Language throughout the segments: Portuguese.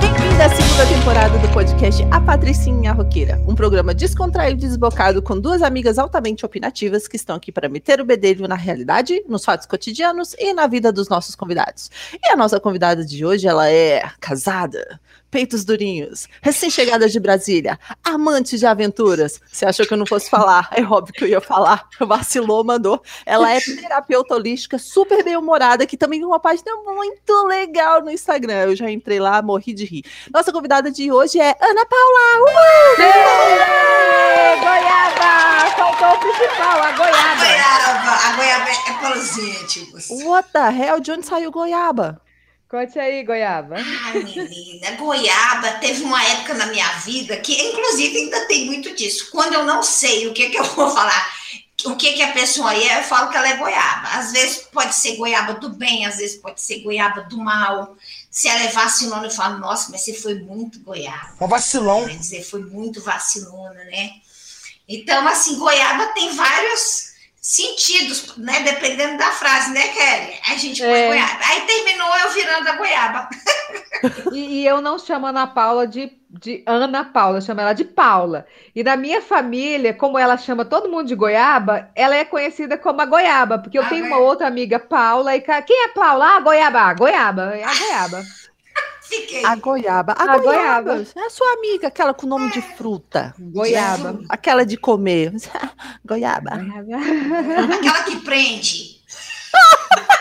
Bem-vinda à segunda temporada do podcast A Patricinha Roqueira, um programa descontraído e desbocado com duas amigas altamente opinativas que estão aqui para meter o bedelho na realidade, nos fatos cotidianos e na vida dos nossos convidados. E a nossa convidada de hoje, ela é casada, peitos durinhos, recém-chegada de Brasília, amante de aventuras. Você achou que eu não fosse falar? É óbvio que eu ia falar. Vacilou, mandou. Ela é terapeuta holística, super bem-humorada, que também tem uma página muito legal no Instagram. Eu já entrei lá, morri de rir. Nossa convidada de hoje é Ana Paula. Uhul! Ei, goiaba! Faltou o principal, a A goiaba. goiaba, a goiaba é presente. What the hell? De onde saiu goiaba? Conte aí, goiaba. Ai, menina, goiaba teve uma época na minha vida que, inclusive, ainda tem muito disso. Quando eu não sei o que, que eu vou falar, o que, que a pessoa é, eu falo que ela é goiaba. Às vezes pode ser goiaba do bem, às vezes pode ser goiaba do mal. Se ela é vacilona, eu falo, nossa, mas você foi muito goiaba. Um vacilão. Quer dizer, foi muito vacilona, né? Então, assim, goiaba tem vários sentidos, né? Dependendo da frase, né, Kelly? A gente põe É. goiaba. Aí terminou eu virando a goiaba. E, e eu não chamo Ana Paula de, de Ana Paula, eu chamo ela de Paula. E na minha família, como ela chama todo mundo de goiaba, ela é conhecida como a goiaba, porque eu Ah, tenho é? uma outra amiga, Paula, e quem é Paula? Ah, goiaba, goiaba, é a goiaba. Fiquei. A goiaba. A, A goiaba. goiaba. É a sua amiga, aquela com nome de fruta. Goiaba. Aquela de comer. goiaba. Aquela que prende.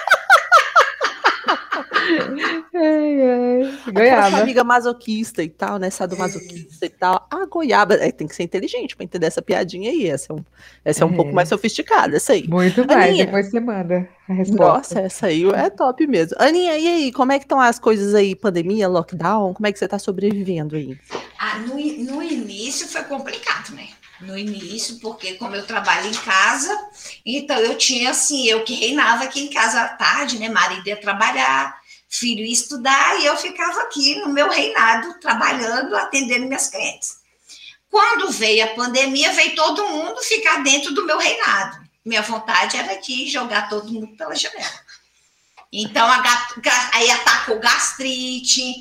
Goiaba. amiga masoquista e tal, né? Sadomasoquista e tal. A goiaba. É, tem que ser inteligente pra entender essa piadinha aí. Essa é um, essa é um É. pouco mais sofisticada, essa aí. Muito mais, Aninha. depois você manda a resposta. Nossa, essa aí é top mesmo. Aninha, e aí? Como é que estão as coisas aí? Pandemia, lockdown? Como é que você tá sobrevivendo aí? Ah, no, i- no início foi complicado, né? No início, porque como eu trabalho em casa, então eu tinha assim, eu que reinava aqui em casa à tarde, né? Marido ia trabalhar, filho ia estudar, e eu ficava aqui no meu reinado, trabalhando, atendendo minhas clientes. Quando veio a pandemia, veio todo mundo ficar dentro do meu reinado. Minha vontade era de jogar todo mundo pela janela. Então, a aí atacou gastrite,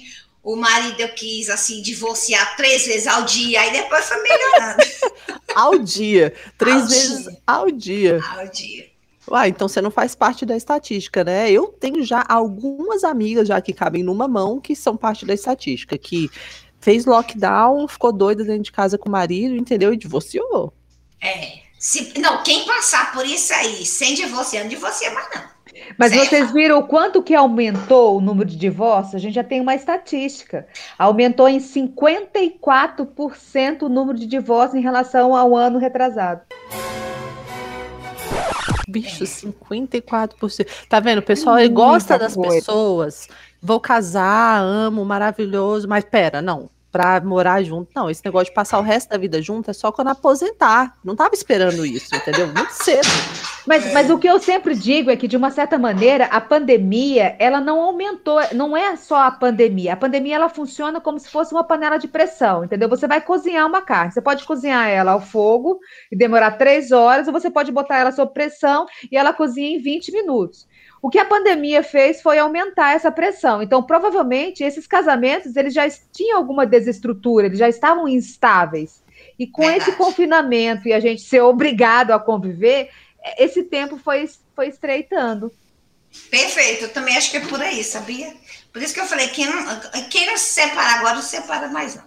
o marido eu quis, assim, divorciar três vezes ao dia, aí depois foi melhorando Ao dia. Três Ao vezes dia. ao dia. ao dia. Uai, então você não faz parte da estatística, né? Eu tenho já algumas amigas já que cabem numa mão que são parte da estatística, que fez lockdown, ficou doida dentro de casa com o marido, entendeu? E divorciou. É. Se, não, quem passar por isso aí sem divorciar, não divorcia mais não. Mas vocês viram o quanto que aumentou o número de divórcios? A gente já tem uma estatística. Aumentou em 54% o número de divórcios em relação ao ano retrasado. Bicho, 54%. Tá vendo? O pessoal ele gosta das coisa. pessoas. Vou casar, amo, maravilhoso, mas pera, não. Pra morar junto, não. Esse negócio de passar o resto da vida junto é só quando aposentar. Não tava esperando isso, entendeu? Muito cedo. Mas, mas o que eu sempre digo é que, de uma certa maneira, a pandemia, ela não aumentou, não é só a pandemia. A pandemia, ela funciona como se fosse uma panela de pressão, entendeu? Você vai cozinhar uma carne, você pode cozinhar ela ao fogo e demorar três horas, ou você pode botar ela sob pressão e ela cozinha em 20 minutos. O que a pandemia fez foi aumentar essa pressão. Então, provavelmente, esses casamentos, eles já tinham alguma desestrutura, eles já estavam instáveis. E com esse Verdade. confinamento e a gente ser obrigado a conviver, esse tempo foi, foi estreitando. Perfeito, eu também acho que é por aí, sabia? Por isso que eu falei, quem não, quem não se separa agora, não se separa mais não.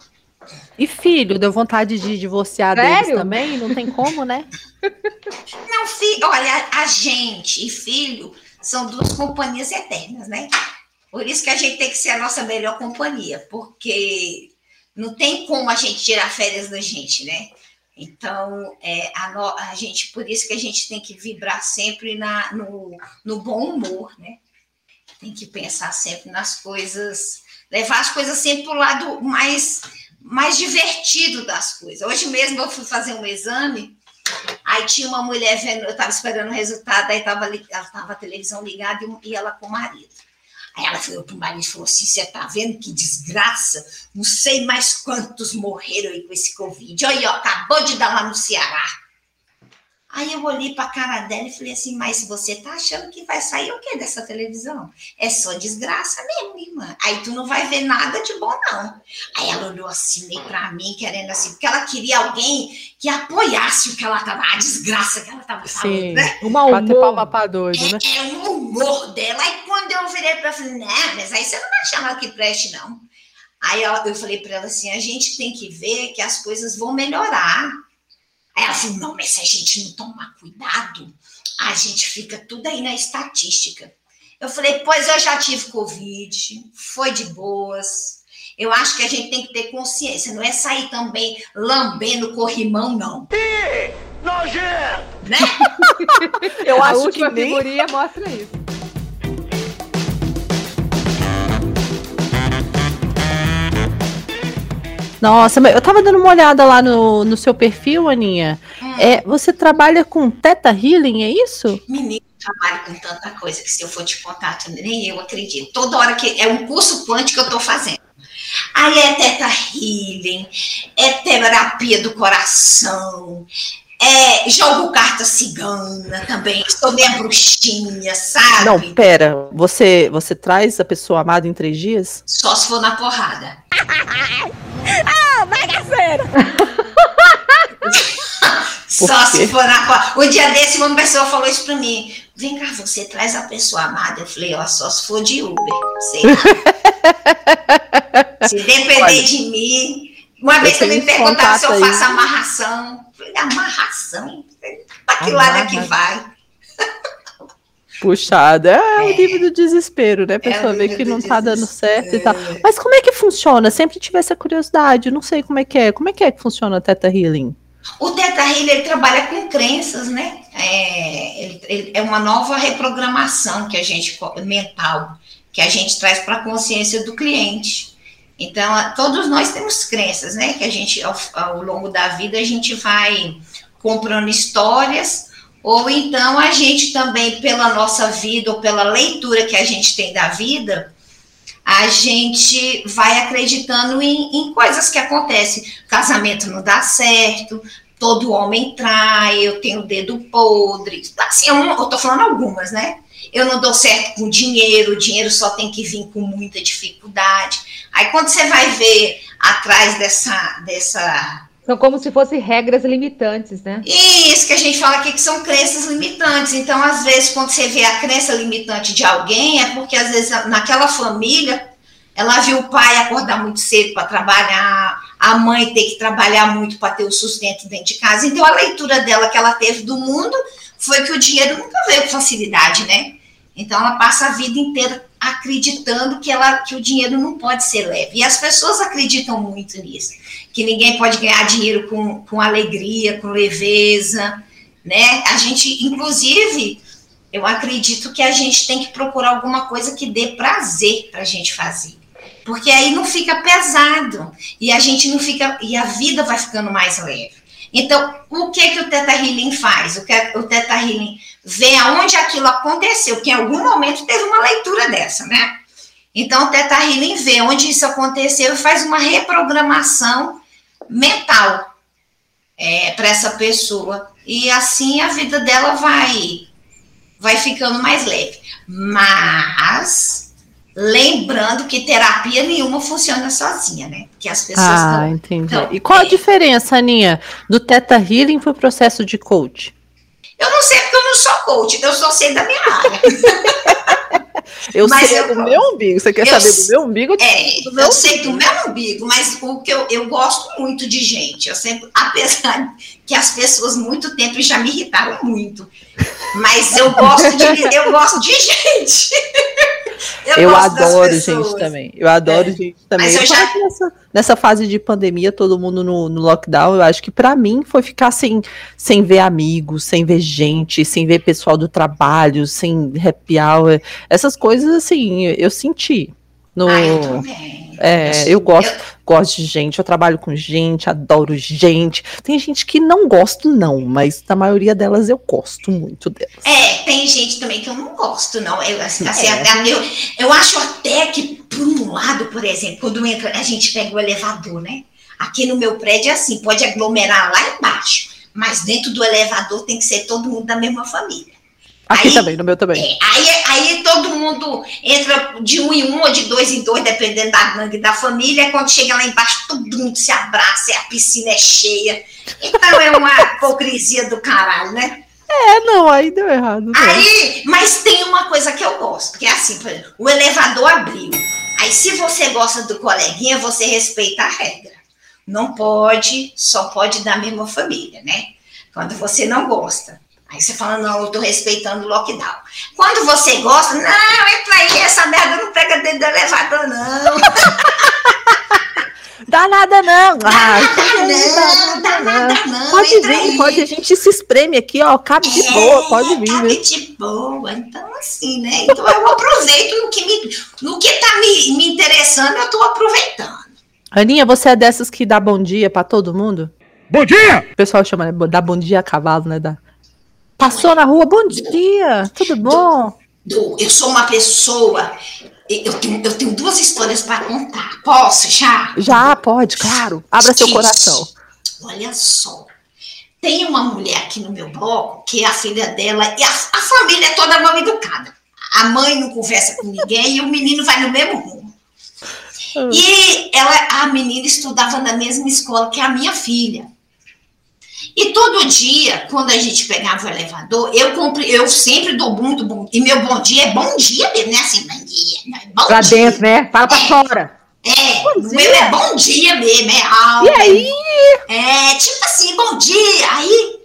E filho, deu vontade de divorciar Sério? deles também? Não tem como, né? Não, filho, olha, a gente e filho são duas companhias eternas, né? Por isso que a gente tem que ser a nossa melhor companhia, porque não tem como a gente tirar férias da gente, né? Então, é, a, no- a gente, por isso que a gente tem que vibrar sempre na, no, no bom humor, né? Tem que pensar sempre nas coisas, levar as coisas sempre para o lado mais, mais divertido das coisas. Hoje mesmo eu fui fazer um exame, aí tinha uma mulher vendo, eu estava esperando o resultado, aí estava ela tava a televisão ligada e, e ela com o marido. Aí ela falou para o marido e falou assim: você está vendo que desgraça? Não sei mais quantos morreram aí com esse Covid. Olha, ó, acabou de dar lá no Ceará. Aí eu olhei para a cara dela e falei assim: Mas você tá achando que vai sair o quê dessa televisão? É só desgraça mesmo, irmã. Aí tu não vai ver nada de bom, não. Aí ela olhou assim meio para mim, querendo assim, porque ela queria alguém que apoiasse o que ela tava, a desgraça que ela tava falando, Sim, né? Uma humor. Bater palma pra doido, né? É, é um humor dela. Aí quando eu virei para ela, falei: Né, mas aí você não vai chamar que preste, não. Aí eu, eu falei para ela assim: a gente tem que ver que as coisas vão melhorar ela falou: não, mas se a gente não tomar cuidado, a gente fica tudo aí na estatística. Eu falei: pois eu já tive Covid, foi de boas. Eu acho que a gente tem que ter consciência, não é sair também lambendo corrimão, não. Ih, nojento! Né? eu acho que a nem... figurinha mostra isso. Nossa, eu tava dando uma olhada lá no, no seu perfil, Aninha. Hum. É, você trabalha com Teta Healing, é isso? Menino, trabalho com tanta coisa que se eu for te contar, nem eu acredito. Toda hora que é um curso quântico que eu tô fazendo. Aí é Teta Healing, é terapia do coração, é, jogo carta cigana também, sou minha bruxinha, sabe? Não, pera, você, você traz a pessoa amada em três dias? Só se for na porrada. ah, bagaceira! Só se for na porrada. O dia desse, uma pessoa falou isso pra mim. Vem cá, você traz a pessoa amada. Eu falei, ó, só se for de Uber. Sei se depender Olha, de mim. Uma vez também me perguntaram se eu faço amarração. Amarração? Pra que lado é que vai? Puxada. É, é, o nível do desespero, né? A é pessoa é vê que não tá dando certo e tal. Mas como é que funciona? Sempre tive essa curiosidade. Não sei como é que é. Como é que é que funciona o Teta Healing? O Teta Healing ele trabalha com crenças, né? É, ele, ele, é uma nova reprogramação que a gente mental que a gente traz para a consciência do cliente. Então, todos nós temos crenças, né? Que a gente, ao, ao longo da vida, a gente vai comprando histórias, ou então a gente também, pela nossa vida, ou pela leitura que a gente tem da vida, a gente vai acreditando em, em coisas que acontecem. Casamento não dá certo, todo homem trai, eu tenho dedo podre. Assim, eu, tô falando algumas, né? Eu não dou certo com dinheiro, o dinheiro só tem que vir com muita dificuldade. Aí quando você vai ver atrás dessa. dessa são como se fossem regras limitantes, né? Isso que a gente fala aqui que são crenças limitantes. Então, às vezes, quando você vê a crença limitante de alguém, é porque, às vezes, naquela família, ela viu o pai acordar muito cedo para trabalhar, a mãe ter que trabalhar muito para ter o sustento dentro de casa. Então, a leitura dela que ela teve do mundo foi que o dinheiro nunca veio com facilidade, né? Então, ela passa a vida inteira acreditando que, ela, que o dinheiro não pode ser leve. E as pessoas acreditam muito nisso, que ninguém pode ganhar dinheiro com, com alegria, com leveza, né? A gente, inclusive, eu acredito que a gente tem que procurar alguma coisa que dê prazer para a gente fazer. Porque aí não fica pesado e a gente não fica e a vida vai ficando mais leve. Então, o que que o Teta Healing faz? O que o Teta Healing vê aonde aquilo aconteceu, que em algum momento teve uma leitura dessa, né? Então, o Teta Healing vê onde isso aconteceu e faz uma reprogramação mental é, para essa pessoa. E assim a vida dela vai, vai ficando mais leve. Mas Lembrando que terapia nenhuma funciona sozinha, né? Que as pessoas. Ah, tão, entendi. Tão, e qual a diferença, Aninha, do Teta Healing para o processo de coach? Eu não sei porque eu não sou coach, eu só sei da minha área. eu mas sei eu, do meu umbigo. Você quer saber do meu umbigo? É, do meu eu umbigo. sei do meu umbigo, mas o que eu, eu gosto muito de gente. Eu sempre, apesar que as pessoas muito tempo já me irritaram muito, mas eu gosto de, eu gosto de gente. Eu, eu adoro gente também. Eu adoro é. gente também. Mas eu, eu já... nessa, nessa, fase de pandemia, todo mundo no, no lockdown, eu acho que para mim foi ficar sem, sem ver amigos, sem ver gente, sem ver pessoal do trabalho, sem happy hour. Essas coisas, assim, eu senti. No, ah, eu também. É, eu gosto, eu... gosto de gente, eu trabalho com gente, adoro gente. Tem gente que não gosto, não, mas a maioria delas eu gosto muito delas. É, tem gente também que eu não gosto, não. Eu, assim, assim é. eu, eu acho até que, por um lado, por exemplo, quando entra, a gente pega o elevador, né? Aqui no meu prédio é assim, pode aglomerar lá embaixo. mas dentro do elevador tem que ser todo mundo da mesma família. Aqui Aí- também, no meu também. É, aí, aí todo mundo entra de um em um ou de dois em dois, dependendo da gangue da família. Quando chega lá embaixo, todo mundo se abraça a piscina é cheia. Então é uma hipocrisia do caralho, né? É, não, aí deu errado. né? Aí, mas tem uma coisa que eu gosto, que é assim, exemplo, o elevador abriu. Aí, se você gosta do coleguinha, você respeita a regra. Não pode, só pode da mesma família, né? Quando você não gosta. Aí você fala, não, eu tô respeitando o lockdown. Quando você gosta, não, entra aí, essa merda não pega dentro do elevador, não. Dá nada não. Ah, não, dá nada não. Pode entra vir, aí. pode. A gente se espreme aqui, ó. Cabe de É, boa, pode vir, cabe né? de boa. Então, assim, né? Então, eu aproveito no que, me, no que tá me, me interessando, eu tô aproveitando. Aninha, você é dessas que dá bom dia pra todo mundo? Bom dia! O pessoal chama, né? Dá bom dia a cavalo, né? Dá. Passou na rua, bom dia, tudo bom? Do- eu sou uma pessoa. Eu tenho, eu tenho duas histórias para contar. Posso já? Já, pode, claro. Abra seu coração. Olha só. Tem uma mulher aqui no meu bloco que é a filha dela, e a, a família é toda mal educada. A mãe não conversa com ninguém e o menino vai no mesmo rumo. E ela, a menina estudava na mesma escola que a minha filha. E todo dia, quando a gente pegava o elevador, eu compre, eu sempre dou muito bom. E meu bom dia é bom dia mesmo, né? Assim, bom dia. não é Bom Pra dia. dentro, né? Fala pra fora. É, o meu é bom dia mesmo, é alto. E aí? É, tipo assim, bom dia. Aí,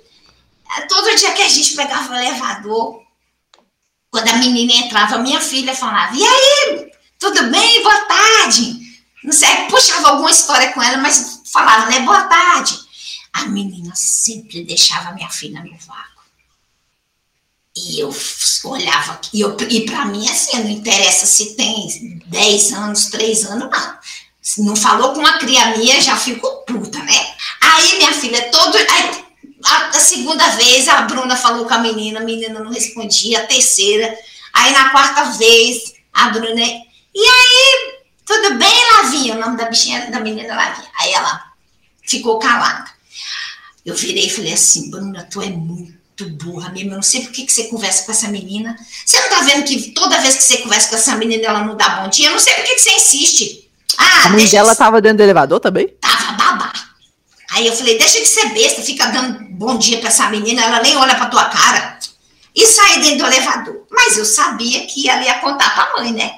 todo dia que a gente pegava o elevador, quando a menina entrava, minha filha falava, e aí, tudo bem? Boa tarde. Não sei, puxava alguma história com ela, mas falava, né? Boa tarde. A menina sempre deixava minha filha no vácuo. E eu olhava, e, e para mim, assim, não interessa se tem 10 anos, 3 anos, não. Se não falou com uma cria minha, já fico puta, né? Aí minha filha, todo. Aí, a, a segunda vez a Bruna falou com a menina, a menina não respondia, a terceira. Aí na quarta vez, a Bruna. E aí, tudo bem, Lavinha? O nome da bichinha da menina é Lavinha. Aí ela ficou calada. Eu virei e falei assim, Bruna, tu é muito burra mesmo. Eu não sei por que, que você conversa com essa menina. Você não tá vendo que toda vez que você conversa com essa menina, ela não dá bom dia? Eu não sei por que, que você insiste. Ah, A mãe dela tava dentro do elevador também? tava babá. Aí eu falei, deixa de ser besta, fica dando bom dia pra essa menina, ela nem olha pra tua cara. E saí dentro do elevador. Mas eu sabia que ela ia contar pra mãe, né?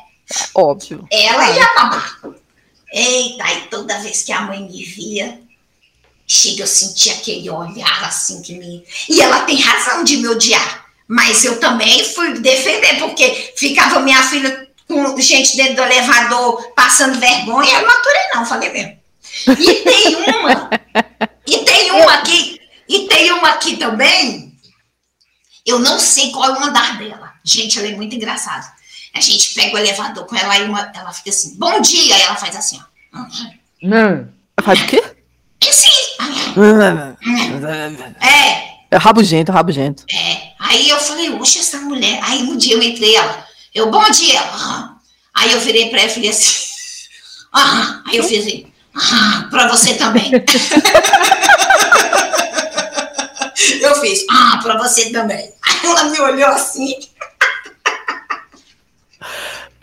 Óbvio. Ela ia babar. Eita, aí toda vez que a mãe me via, chega, eu sentia aquele olhar assim que me. E ela tem razão de me odiar. Mas eu também fui defender, porque ficava minha filha com gente dentro do elevador passando vergonha. Eu não aturei, não, falei mesmo. E tem uma. e tem uma aqui. E tem uma aqui também. Eu não sei qual é o andar dela. Gente, ela é muito engraçada. A gente pega o elevador com ela e uma, ela fica assim, bom dia, e ela faz assim, ó. Hum. Faz o quê? É, É rabugento, rabugento. é. Aí eu falei, oxe, essa mulher. Aí um dia eu entrei ela, eu, bom dia. Aham. Aí eu virei pra ela e falei assim, aham. Aí eu fiz assim, aham, pra você também. eu fiz, ah, pra você também. Aí ela me olhou assim,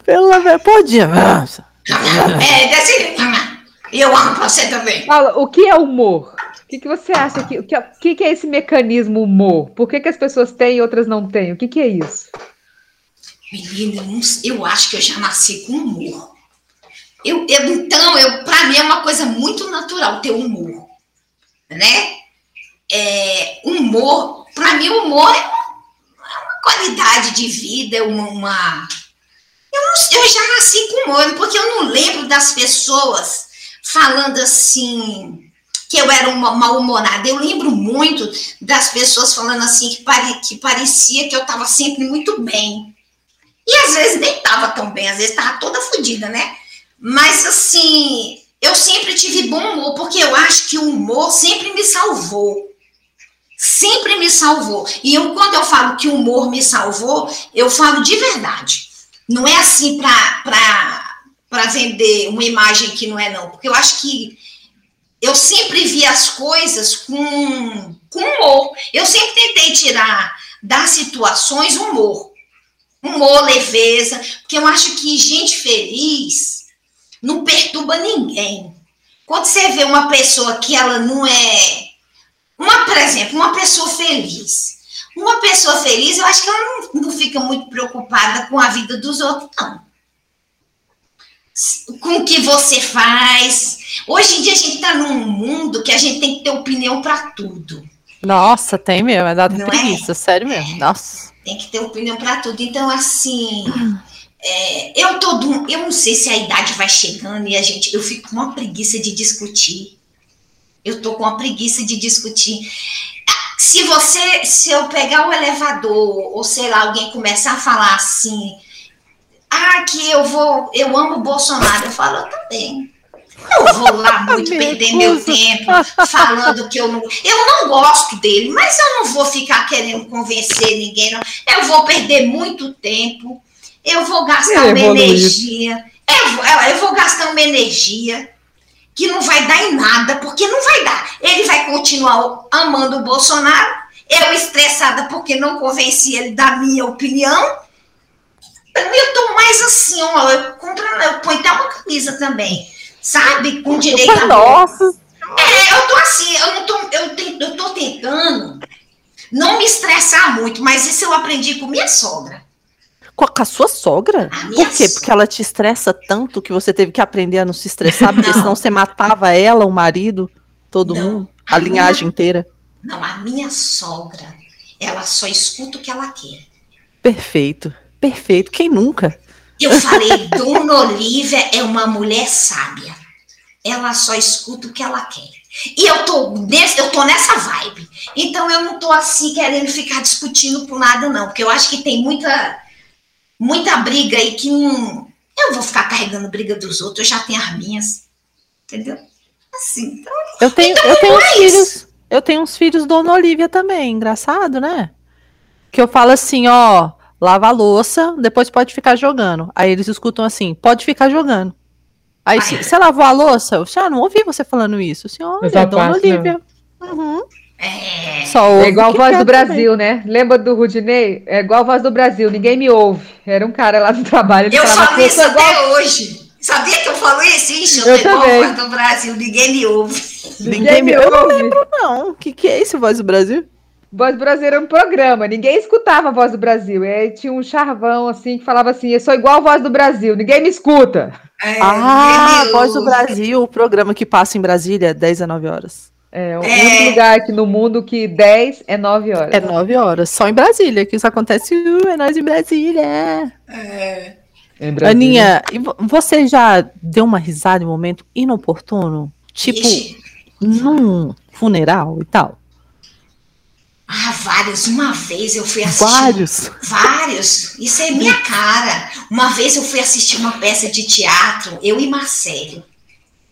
Pela ve- Podinha. Nossa. é, desse jeito. E eu amo pra você também. Fala, o que é humor? Que, que você acha que o que, que, é esse mecanismo humor? Por que, que as pessoas têm e outras não têm? O que, que é isso? Menina, eu, acho que eu já nasci com humor. Eu, eu, então, eu, para mim é uma coisa muito natural ter humor, né? É, humor, para mim, humor é uma, é uma qualidade de vida, é uma. uma- eu, não- eu já nasci com humor, porque eu não lembro das pessoas falando assim que eu era uma mal-humorada. Eu lembro muito das pessoas falando assim que, pare, que parecia que eu estava sempre muito bem. E às vezes nem tava tão bem, às vezes tava toda fodida, né? Mas assim, eu sempre tive bom humor, porque eu acho que o humor sempre me salvou. Sempre me salvou. E eu, quando eu falo que o humor me salvou, eu falo de verdade. Não é assim para vender uma imagem que não é, não. Porque eu acho que eu sempre vi as coisas com, com humor. Eu sempre tentei tirar das situações humor. Humor, leveza, porque eu acho que gente feliz não perturba ninguém. Quando você vê uma pessoa que ela não é. Uma, por exemplo, uma pessoa feliz. Uma pessoa feliz, eu acho que ela não, não fica muito preocupada com a vida dos outros, não. Com o que você faz. Hoje em dia a gente está num mundo que a gente tem que ter opinião para tudo. Nossa, tem mesmo, é dado Não preguiça, sério mesmo. Nossa. Tem que ter opinião para tudo. Então, assim, é, eu todo, eu não sei se a idade vai chegando e a gente, eu fico com uma preguiça de discutir. Eu tô com uma preguiça de discutir. Se você, se eu pegar o elevador ou sei lá, alguém começar a falar assim, ah, que eu vou, eu amo o Bolsonaro, eu falo, eu também. Eu vou lá muito Me perder meu tempo falando que eu não. Eu não gosto dele, mas eu não vou ficar querendo convencer ninguém, não. Eu vou perder muito tempo, eu vou gastar Ele uma evoluiu. energia. Eu vou, eu vou gastar uma energia que não vai dar em nada, porque não vai dar. Ele vai continuar amando o Bolsonaro, eu estressada porque não convenci ele da minha opinião. Eu tô mais assim, ó, eu, compro, eu ponho até uma camisa também, sabe? Com direito a Nossa, é, eu tô assim, eu não tô, eu, te- eu tô tentando não me estressar muito, mas isso eu aprendi com minha sogra. com a, com a sua sogra? A minha Por quê? Porque ela te estressa tanto que você teve que aprender a não se estressar, porque Não. senão você matava ela, o marido, todo Não. mundo, a linhagem inteira. Não, a minha sogra, ela só escuta o que ela quer. Perfeito, perfeito. Quem nunca? Eu falei, Dona Olivia é uma mulher sábia. Ela só escuta o que ela quer. E eu tô, nesse, eu tô nessa vibe. Então eu não tô assim querendo ficar discutindo por nada, não. Porque eu acho que tem muita, muita briga aí que não. Eu vou ficar carregando briga dos outros, eu já tenho as minhas. Entendeu? Assim, então. Eu tenho, eu tenho uns é filhos. Eu tenho uns filhos Dona Olivia também, engraçado, né? Que eu falo assim, ó, lava a louça, depois pode ficar jogando. Aí eles escutam assim, pode ficar jogando. Aí, se, você lavou a louça? Eu ah, não ouvi você falando isso. Assim, olha, Essa Dona Olivia. Uhum. É, Só É igual a voz do também. Brasil, né? Lembra do Rudinei? É igual a voz do Brasil, ninguém me ouve. Era um cara lá no trabalho. Ele eu falava falo eu isso sou igual. até hoje. Sabia que eu falo isso? Ixi, eu, Eu também. a voz do Brasil, ninguém me ouve. Ninguém me me ouve. ouve. Não, o que, que é esse Voz do Brasil? Voz do Brasil era um programa, ninguém escutava a voz do Brasil. E aí tinha um charvão assim que falava assim: Eu sou igual a voz do Brasil, ninguém me escuta. É, ah, Voz do. Brasil, o programa que passa em Brasília, 10 a 9 horas. É o É. único lugar aqui no mundo que 10 é 9 horas. É 9 horas, só em Brasília, que isso acontece, uh, é nós em Brasília. É. Em Brasília. Aninha, e vo- você já deu uma risada em um momento inoportuno? Tipo, Ixi. num funeral e tal? Ah, vários. Uma vez eu fui assistir. Vários. Vários. Isso é minha cara. Uma vez eu fui assistir uma peça de teatro, eu e Marcelo.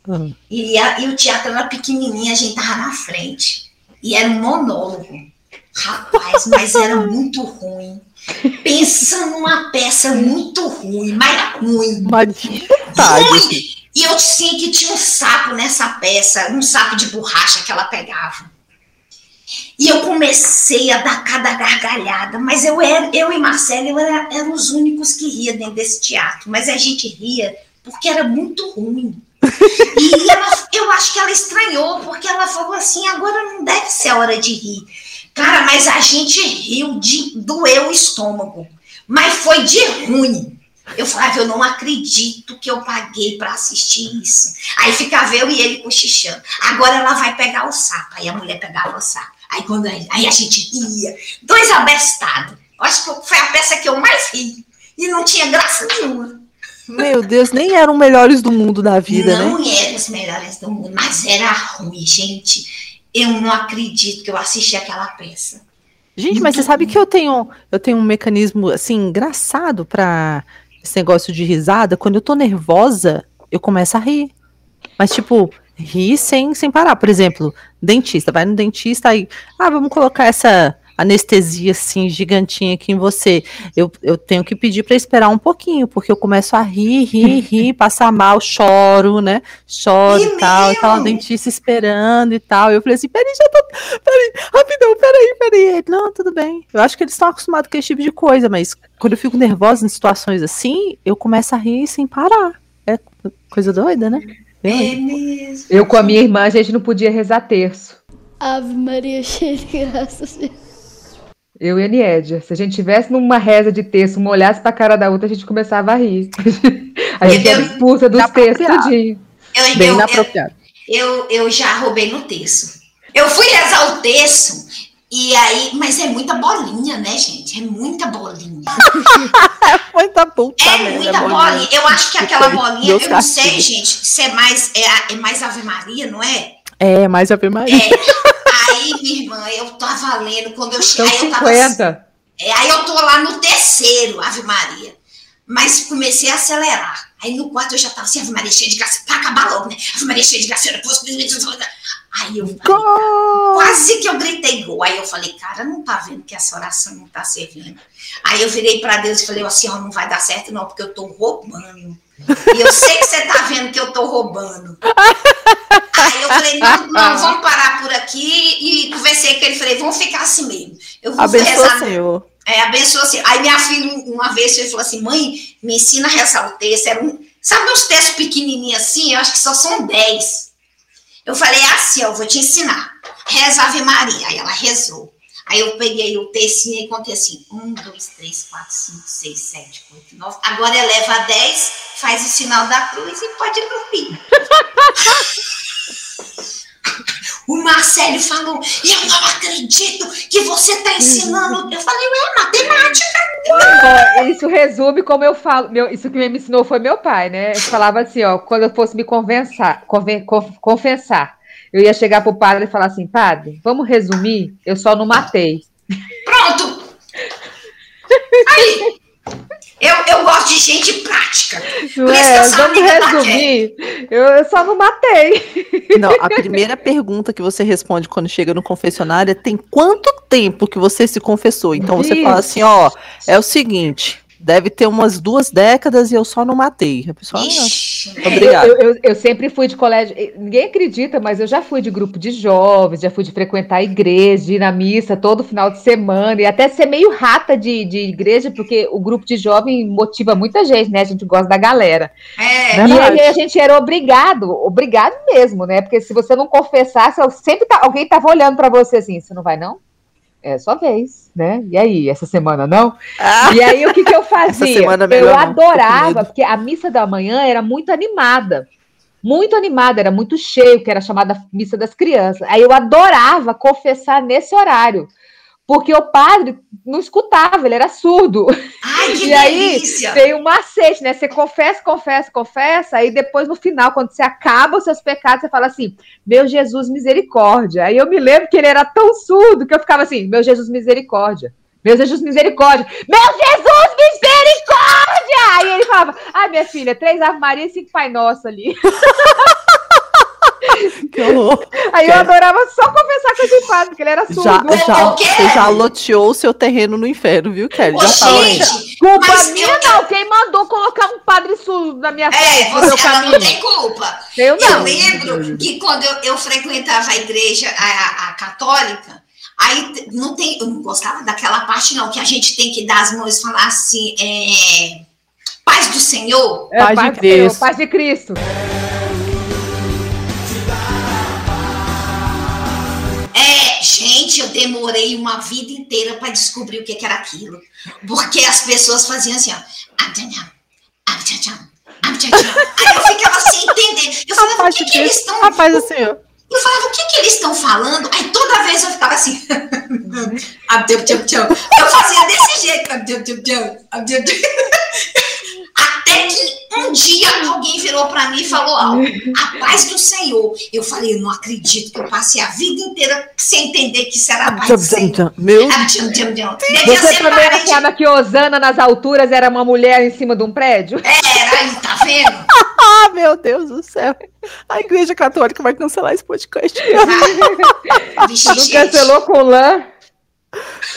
Ah. E, a- e o teatro era pequenininho, a gente tava na frente. E era um monólogo. Rapaz, mas era muito ruim. Pensa numa peça muito ruim, mas ruim. Dificuldade. Ruim. E eu sei que tinha um sapo nessa peça, um sapo de borracha que ela pegava. E eu comecei a dar cada gargalhada, mas eu, era, eu e Marcelo eu era, eram os únicos que ria dentro desse teatro. Mas a gente ria porque era muito ruim. E ela, eu acho que ela estranhou, porque ela falou assim: agora não deve ser a hora de rir. Cara, mas a gente riu de doer o estômago. Mas foi de ruim. Eu falava, eu não acredito que eu paguei para assistir isso. Aí ficava eu e ele cochichando. Agora ela vai pegar o sapo. Aí a mulher pegava o sapo. Aí, quando a, aí a gente ria. Dois abestados. Acho que foi a peça que eu mais ri. E não tinha graça nenhuma. Meu Deus, nem eram melhores do mundo da vida, né? não eram os melhores do mundo, mas era ruim, gente. Eu não acredito que eu assisti aquela peça. Gente, mas você sabe que eu tenho, eu tenho um mecanismo assim engraçado pra esse negócio de risada. Quando eu tô nervosa, eu começo a rir. Mas tipo, rir sem, sem parar. Por exemplo, dentista, vai no dentista aí, ah, vamos colocar essa anestesia assim gigantinha aqui em você. Eu, eu tenho que pedir para esperar um pouquinho, porque eu começo a rir, rir, rir, passar mal, choro, né? Choro e tal, e tá lá dentista esperando e tal. Eu falei assim: peraí, já tô. Peraí, rapidão, peraí, peraí. Não, tudo bem. Eu acho que eles estão acostumados com esse tipo de coisa, mas quando eu fico nervosa em situações assim, eu começo a rir sem parar. É coisa doida, né? É mesmo. Eu com a minha irmã, a gente não podia rezar terço. Ave Maria, cheia de graça, eu e a Niédia. Se a gente tivesse numa reza de texto, uma olhasse pra cara da outra, a gente começava a rir. a gente era expulsa dos textos tudinho. Eu, Bem eu, inapropriado. Eu, eu já roubei no texto. Eu fui rezar o texto, e aí, mas é muita bolinha, né, gente? É muita bolinha. é muita puta É muita bolinha. bolinha. Eu acho que aquela bolinha, eu não sei, gente, se é mais, é, é mais Ave Maria, não é? É, mais Ave Maria. É. Aí, minha irmã, eu tava lendo quando eu cheguei. Então, 50. é, aí eu tô lá no terceiro, Ave Maria. Mas comecei a acelerar. Aí no quarto eu já tava assim, Ave Maria cheia de graça, pra acabar logo, né? Ave Maria cheia de graça. Aí eu quase que eu gritei gol. Aí eu falei, cara, não tá vendo que essa oração não tá servindo. Aí eu virei para Deus e falei assim, ó, não vai dar certo não, porque eu tô roubando. E eu sei que você tá vendo que eu tô roubando. Aí eu falei, não, não, vamos parar por aqui. E conversei com ele, falei, vamos ficar assim mesmo. Eu vou abençoa rezar. Senhor. É, abençoa Senhor. Aí minha filha, uma vez, ele falou assim, mãe, me ensina a rezar o texto. Era um, sabe uns textos pequenininhos assim? Eu acho que só são dez. Eu falei, assim, eu vou te ensinar. Reza Ave Maria. Aí ela rezou. Aí eu peguei o textinho e contei assim: um, dois, três, quatro, cinco, seis, sete, oito, nove. Agora eleva a dez, faz o sinal da cruz e pode dormir. O Marcelo falou: Eu não acredito que você está ensinando. Eu falei: É matemática. Isso resume como eu falo. Meu, isso que me ensinou foi meu pai, né? Ele falava assim: ó, quando eu fosse me convencer, conven, confessar, eu ia chegar pro padre e falar assim: Padre, vamos resumir? Eu só não matei. Pronto! Aí! Eu, eu gosto de gente prática. Por é, vamos resumir. Eu, eu, só não matei. Não, a primeira pergunta que você responde quando chega no confessionário é: tem quanto tempo que você se confessou? Então você Isso. fala assim: ó, é o seguinte, deve ter umas duas décadas e eu só não matei. A pessoa, ah, obrigada. Eu, eu, eu, sempre fui de colégio, ninguém acredita, mas eu já fui de grupo de jovens, já fui de frequentar a igreja, de ir na missa todo final de semana, e até ser meio rata de, de igreja, porque o grupo de jovem motiva muita gente, né? A gente gosta da galera. É, e aí a gente era obrigado, obrigado mesmo, né? Porque se você não confessasse, sempre tá, alguém tava olhando para você assim, você não vai não? É sua vez, né? E aí, essa semana não? Ah, e aí, o que, que eu fazia? eu adorava, porque a missa da manhã era muito animada. Muito animada, era muito cheio, que era chamada missa das crianças. Aí eu adorava confessar nesse horário porque o padre não escutava, ele era surdo. Ai, que e delícia. aí tem um macete, né? Você confessa, confessa, confessa, aí depois no final, quando você acaba os seus pecados, você fala assim: Meu Jesus, misericórdia. Aí eu me lembro que ele era tão surdo que eu ficava assim: Meu Jesus, misericórdia. Meu Jesus, misericórdia. Meu Jesus, misericórdia! Aí ele falava: Ai, minha filha, três Ave Maria e cinco Pai Nosso ali. que horror. Aí eu adorava só conversar com esse padre, porque ele era surdo. Já, já, você já loteou o seu terreno no inferno, viu, Kelly? Já tá gente, Culpa minha não, quem mandou colocar um padre surdo na minha frente? É, você ela não tem culpa. Eu, não. eu lembro que quando eu, eu frequentava a igreja, a, a católica, Aí não tem, eu não gostava daquela parte, não, que a gente tem que dar as mãos e falar assim, é, paz do Senhor. É, paz, paz de Cristo. Senhor, paz de Cristo. Gente, eu demorei uma vida inteira para descobrir o que, que, era aquilo. Porque as pessoas faziam assim, ó. Aí eu ficava sem entender. Eu falava, o que, que eles estão. Rapaz, assim, ó. Eu falava, o que, que eles estão falando? Aí toda vez eu ficava assim. eu fazia desse jeito. Até que um dia alguém virou para mim e falou algo. A paz do Senhor. Eu falei, eu não acredito que eu passei a vida inteira sem entender que isso era a paz do Senhor. Meu Você também achava que Osana nas alturas era uma mulher em cima de um prédio? Era, aí, tá vendo? ah, meu Deus do céu. A igreja católica vai cancelar esse podcast. Vixe, não cancelou com lã?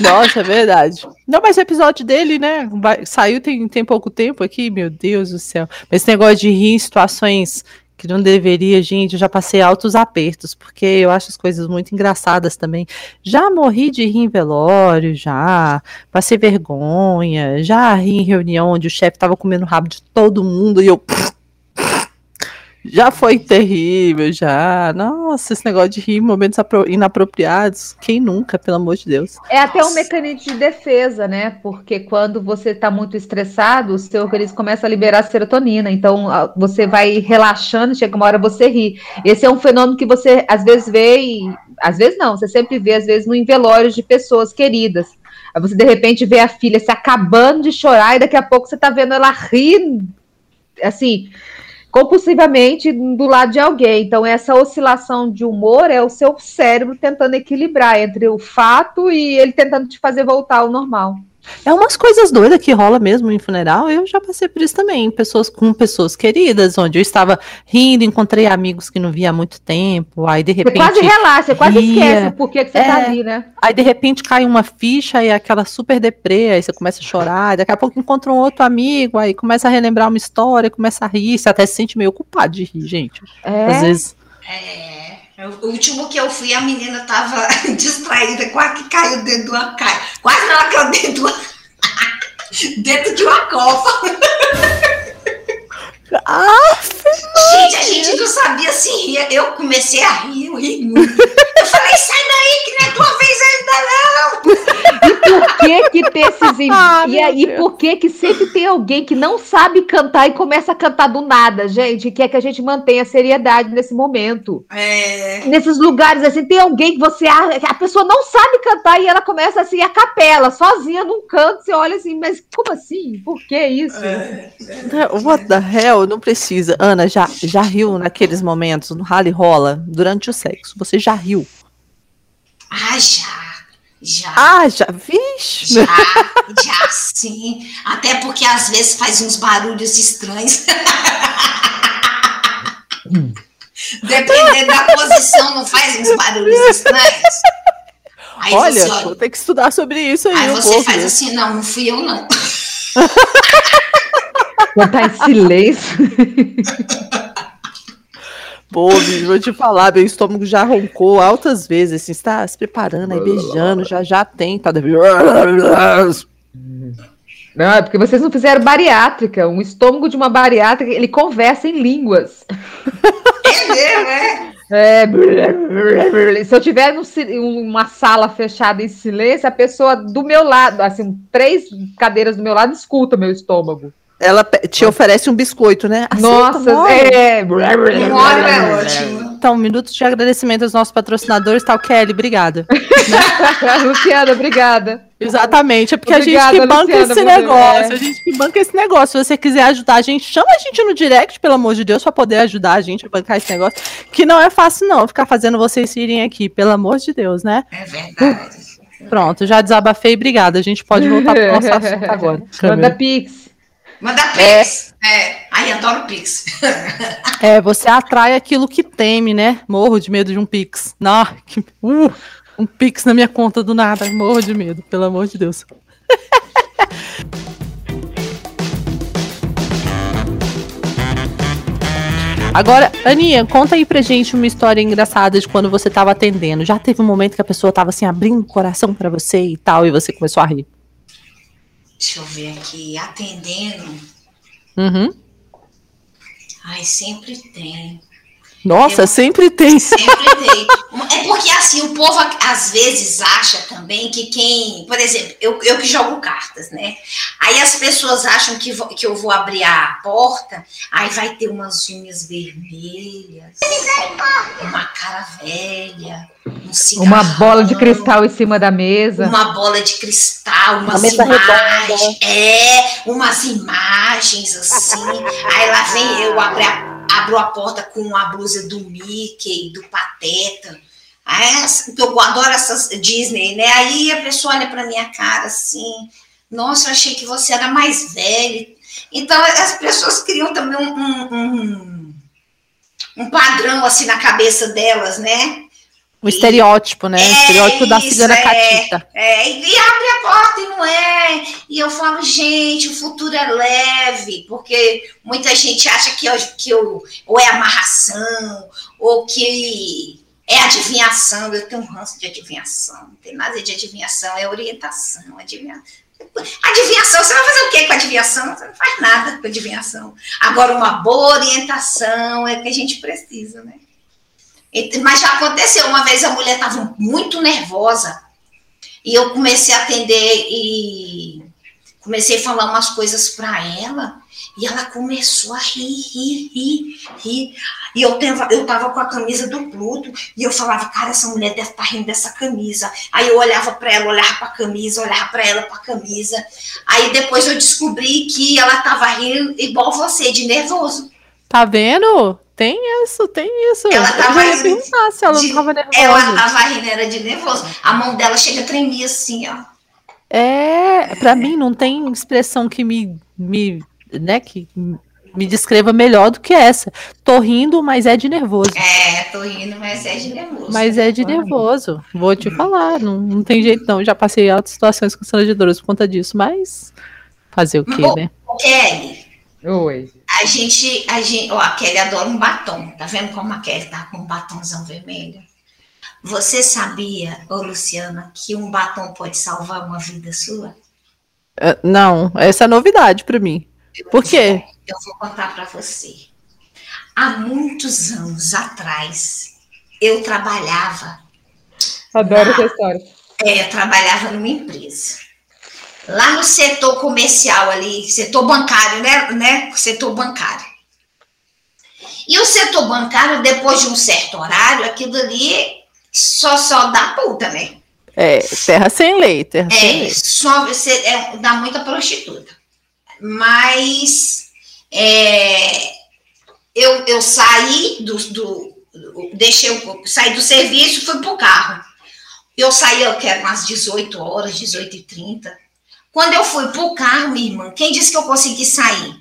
Nossa, é verdade. Não, mas o episódio dele, né? vai- saiu tem, tem pouco tempo aqui, meu Deus do céu. Mas esse negócio de rir em situações que não deveria, gente, eu já passei altos apertos, porque eu acho as coisas muito engraçadas também. Já morri de rir em velório, já. Passei vergonha, já ri em reunião onde o chefe tava comendo rabo de todo mundo e eu. Já foi terrível, já. Nossa, esse negócio de rir em momentos apro- inapropriados. Quem nunca, pelo amor de Deus? É até um Nossa. mecanismo de defesa, né? Porque quando você está muito estressado, o seu organismo começa a liberar serotonina. Então, você vai relaxando, chega uma hora você ri. Esse é um fenômeno que você às vezes vê e às vezes não, você sempre vê às vezes no em velórios de pessoas queridas. Aí você de repente vê a filha se acabando de chorar e daqui a pouco você está vendo ela rir assim, compulsivamente do lado de alguém. Então, essa oscilação de humor é o seu cérebro tentando equilibrar entre o fato e ele tentando te fazer voltar ao normal. É umas coisas doidas que rola mesmo em funeral. Eu já passei por isso também. Pessoas com pessoas queridas, onde eu estava rindo, encontrei amigos que não via há muito tempo. Aí, de Você repente. quase relaxa, você quase esquece o porquê que você tá É. ali, né? Aí de repente cai uma ficha e é aquela super deprê, aí você começa a chorar, daqui a pouco encontra um outro amigo, aí começa a relembrar uma história, começa a rir, você até se sente meio culpado de rir, gente. É. Às vezes. É, o último que eu fui, a menina tava distraída, quase que caiu dentro de uma. Quase ela caiu dentro de uma, dentro de uma copa. Ah, Gente, a gente não sabia se ria. Eu comecei a rir, eu ri muito. Eu falei, sai daí, que não é tua vez ainda não. Por que que tem esses... Ah, e Deus. por que que sempre tem alguém que não sabe cantar e começa a cantar do nada, gente? Quer que a gente mantenha a seriedade nesse momento. É, Nesses lugares, assim, tem alguém que você... A, a pessoa não sabe cantar e ela começa, assim, a capela, sozinha num canto. Você olha assim, mas como assim? Por que isso? what the hell? Não precisa. Ana, já, já riu naqueles momentos no rally rola durante o sexo? Você já riu? ah, já. Já. Ah, já, vixe. Já, já sim. Até porque às vezes faz uns barulhos estranhos. Dependendo da posição, não faz uns barulhos estranhos. Aí Olha, você, vou ter que estudar sobre isso aí aí um você pouco. faz assim, não, não fui eu não. Tá em silêncio. Pô, bicho, vou te falar, meu estômago já roncou altas vezes, assim, está se preparando aí, beijando, já já tem, tá? Não, é porque vocês não fizeram bariátrica. Um estômago de uma bariátrica, ele conversa em línguas. É mesmo, é? É, se eu tiver num uma sala fechada em silêncio, a pessoa do meu lado, assim, três cadeiras do meu lado, escuta meu estômago. Ela te oferece um biscoito, né? Aceita, Nossa, é. É ótimo. Então, um minuto de agradecimento aos nossos patrocinadores, tal Kelly, obrigada. Luciana, obrigada. Exatamente, é porque a Obrigada, gente que banca Luciana, esse negócio, é. a gente que banca esse negócio. Se você quiser ajudar a gente, chama a gente no direct, pelo amor de Deus, pra poder ajudar a gente a bancar esse negócio, que não é fácil não, ficar fazendo vocês irem aqui, pelo amor de Deus, né? É verdade. Pronto, já desabafei, obrigada. A gente pode voltar pro nosso assunto agora. Manda pix. Manda Pix. É. Ai, adoro Pix. É, você atrai aquilo que teme, né? Morro de medo de um Pix. Não, que, uh, um Pix na minha conta do nada. Morro de medo, pelo amor de Deus. Agora, Aninha, conta aí pra gente uma história engraçada de quando você tava atendendo. Já teve um momento que a pessoa tava assim, abrindo o coração pra você e tal, e você começou a rir. Deixa eu ver aqui. Atendendo. Uhum. Ai, sempre tem. Nossa, Eu- sempre tem. Sempre tem. É porque assim, o povo às vezes acha também que quem. Por exemplo, eu, eu que jogo cartas, né? Aí as pessoas acham que, vo- que eu vou abrir a porta, aí vai ter umas unhas vermelhas, uma cara velha, um cigarrão, Uma bola de cristal em cima da mesa. Uma bola de cristal, umas mesa imagens. É, umas imagens assim. Aí lá vem eu, abro a, abro a porta com a blusa do Mickey, do Pateta. Aí, essa- que eu adoro essas Disney, né? Aí a pessoa olha pra minha cara assim. Nossa, eu achei que você era mais velho. Então as pessoas criam também um, um, um- um padrão assim na cabeça delas, né? O estereótipo, né? o estereótipo da cigana é, catita. É, e abre a porta e não é. E eu falo, gente, o futuro é leve, porque muita gente acha que, eu, que eu, ou é amarração, ou que é adivinhação. Eu tenho um ranço de adivinhação. Não tem nada de adivinhação, é orientação. Adivinhação. Adivinhação, você vai fazer o que com adivinhação? Você não faz nada com adivinhação. Agora, uma boa orientação é que a gente precisa, né? Mas já aconteceu, uma vez a mulher estava muito nervosa e eu comecei a atender e comecei a falar umas coisas para ela e ela começou a rir, rir, rir, rir. E eu tava, eu tava com a camisa do Pluto e eu falava, cara, essa mulher deve estar tá rindo dessa camisa. Aí eu olhava para ela, olhava para a camisa, olhava para ela, para a camisa. Aí depois eu descobri que ela tava rindo igual você, de nervoso. Tá vendo? Tem isso, tem isso. Ela tava eu ia perguntar se ela de, não tava nervosa. Ela tava rindo, era de nervoso. A mão dela chega a tremer assim, ó. É, pra mim não tem expressão que me, me, né, que me descreva melhor do que essa. Tô rindo, mas é de nervoso. É, tô rindo, mas é de nervoso. Mas é de nervoso. Vou te falar, não, não tem jeito não. Já passei altas situações constrangedoras por conta disso, mas fazer o quê, Ô, né? Kelly, Oi. a gente, a gente, ó, a Kelly adora um batom. Tá vendo como a Kelly tá com um batomzão vermelho? Você sabia, ô Luciana, que um batom pode salvar uma vida sua? É, Não, essa é novidade pra mim. Por quê? Eu vou contar para você. Há muitos anos atrás, eu trabalhava, Adoro essa história. é, eu trabalhava numa empresa. Lá no setor comercial ali, setor bancário, né? né? Setor bancário. E o setor bancário, depois de um certo horário, aquilo ali só só dá puta, né? É, terra sem lei, terra sem É, lei. só você é, dá muita prostituta. Mas é, eu, eu saí do, do, deixei o- saí do serviço e fui pro carro. Eu saí, eu quero umas 18 horas, 18 e 30. Quando eu fui pro carro, minha irmã, quem disse que eu consegui sair?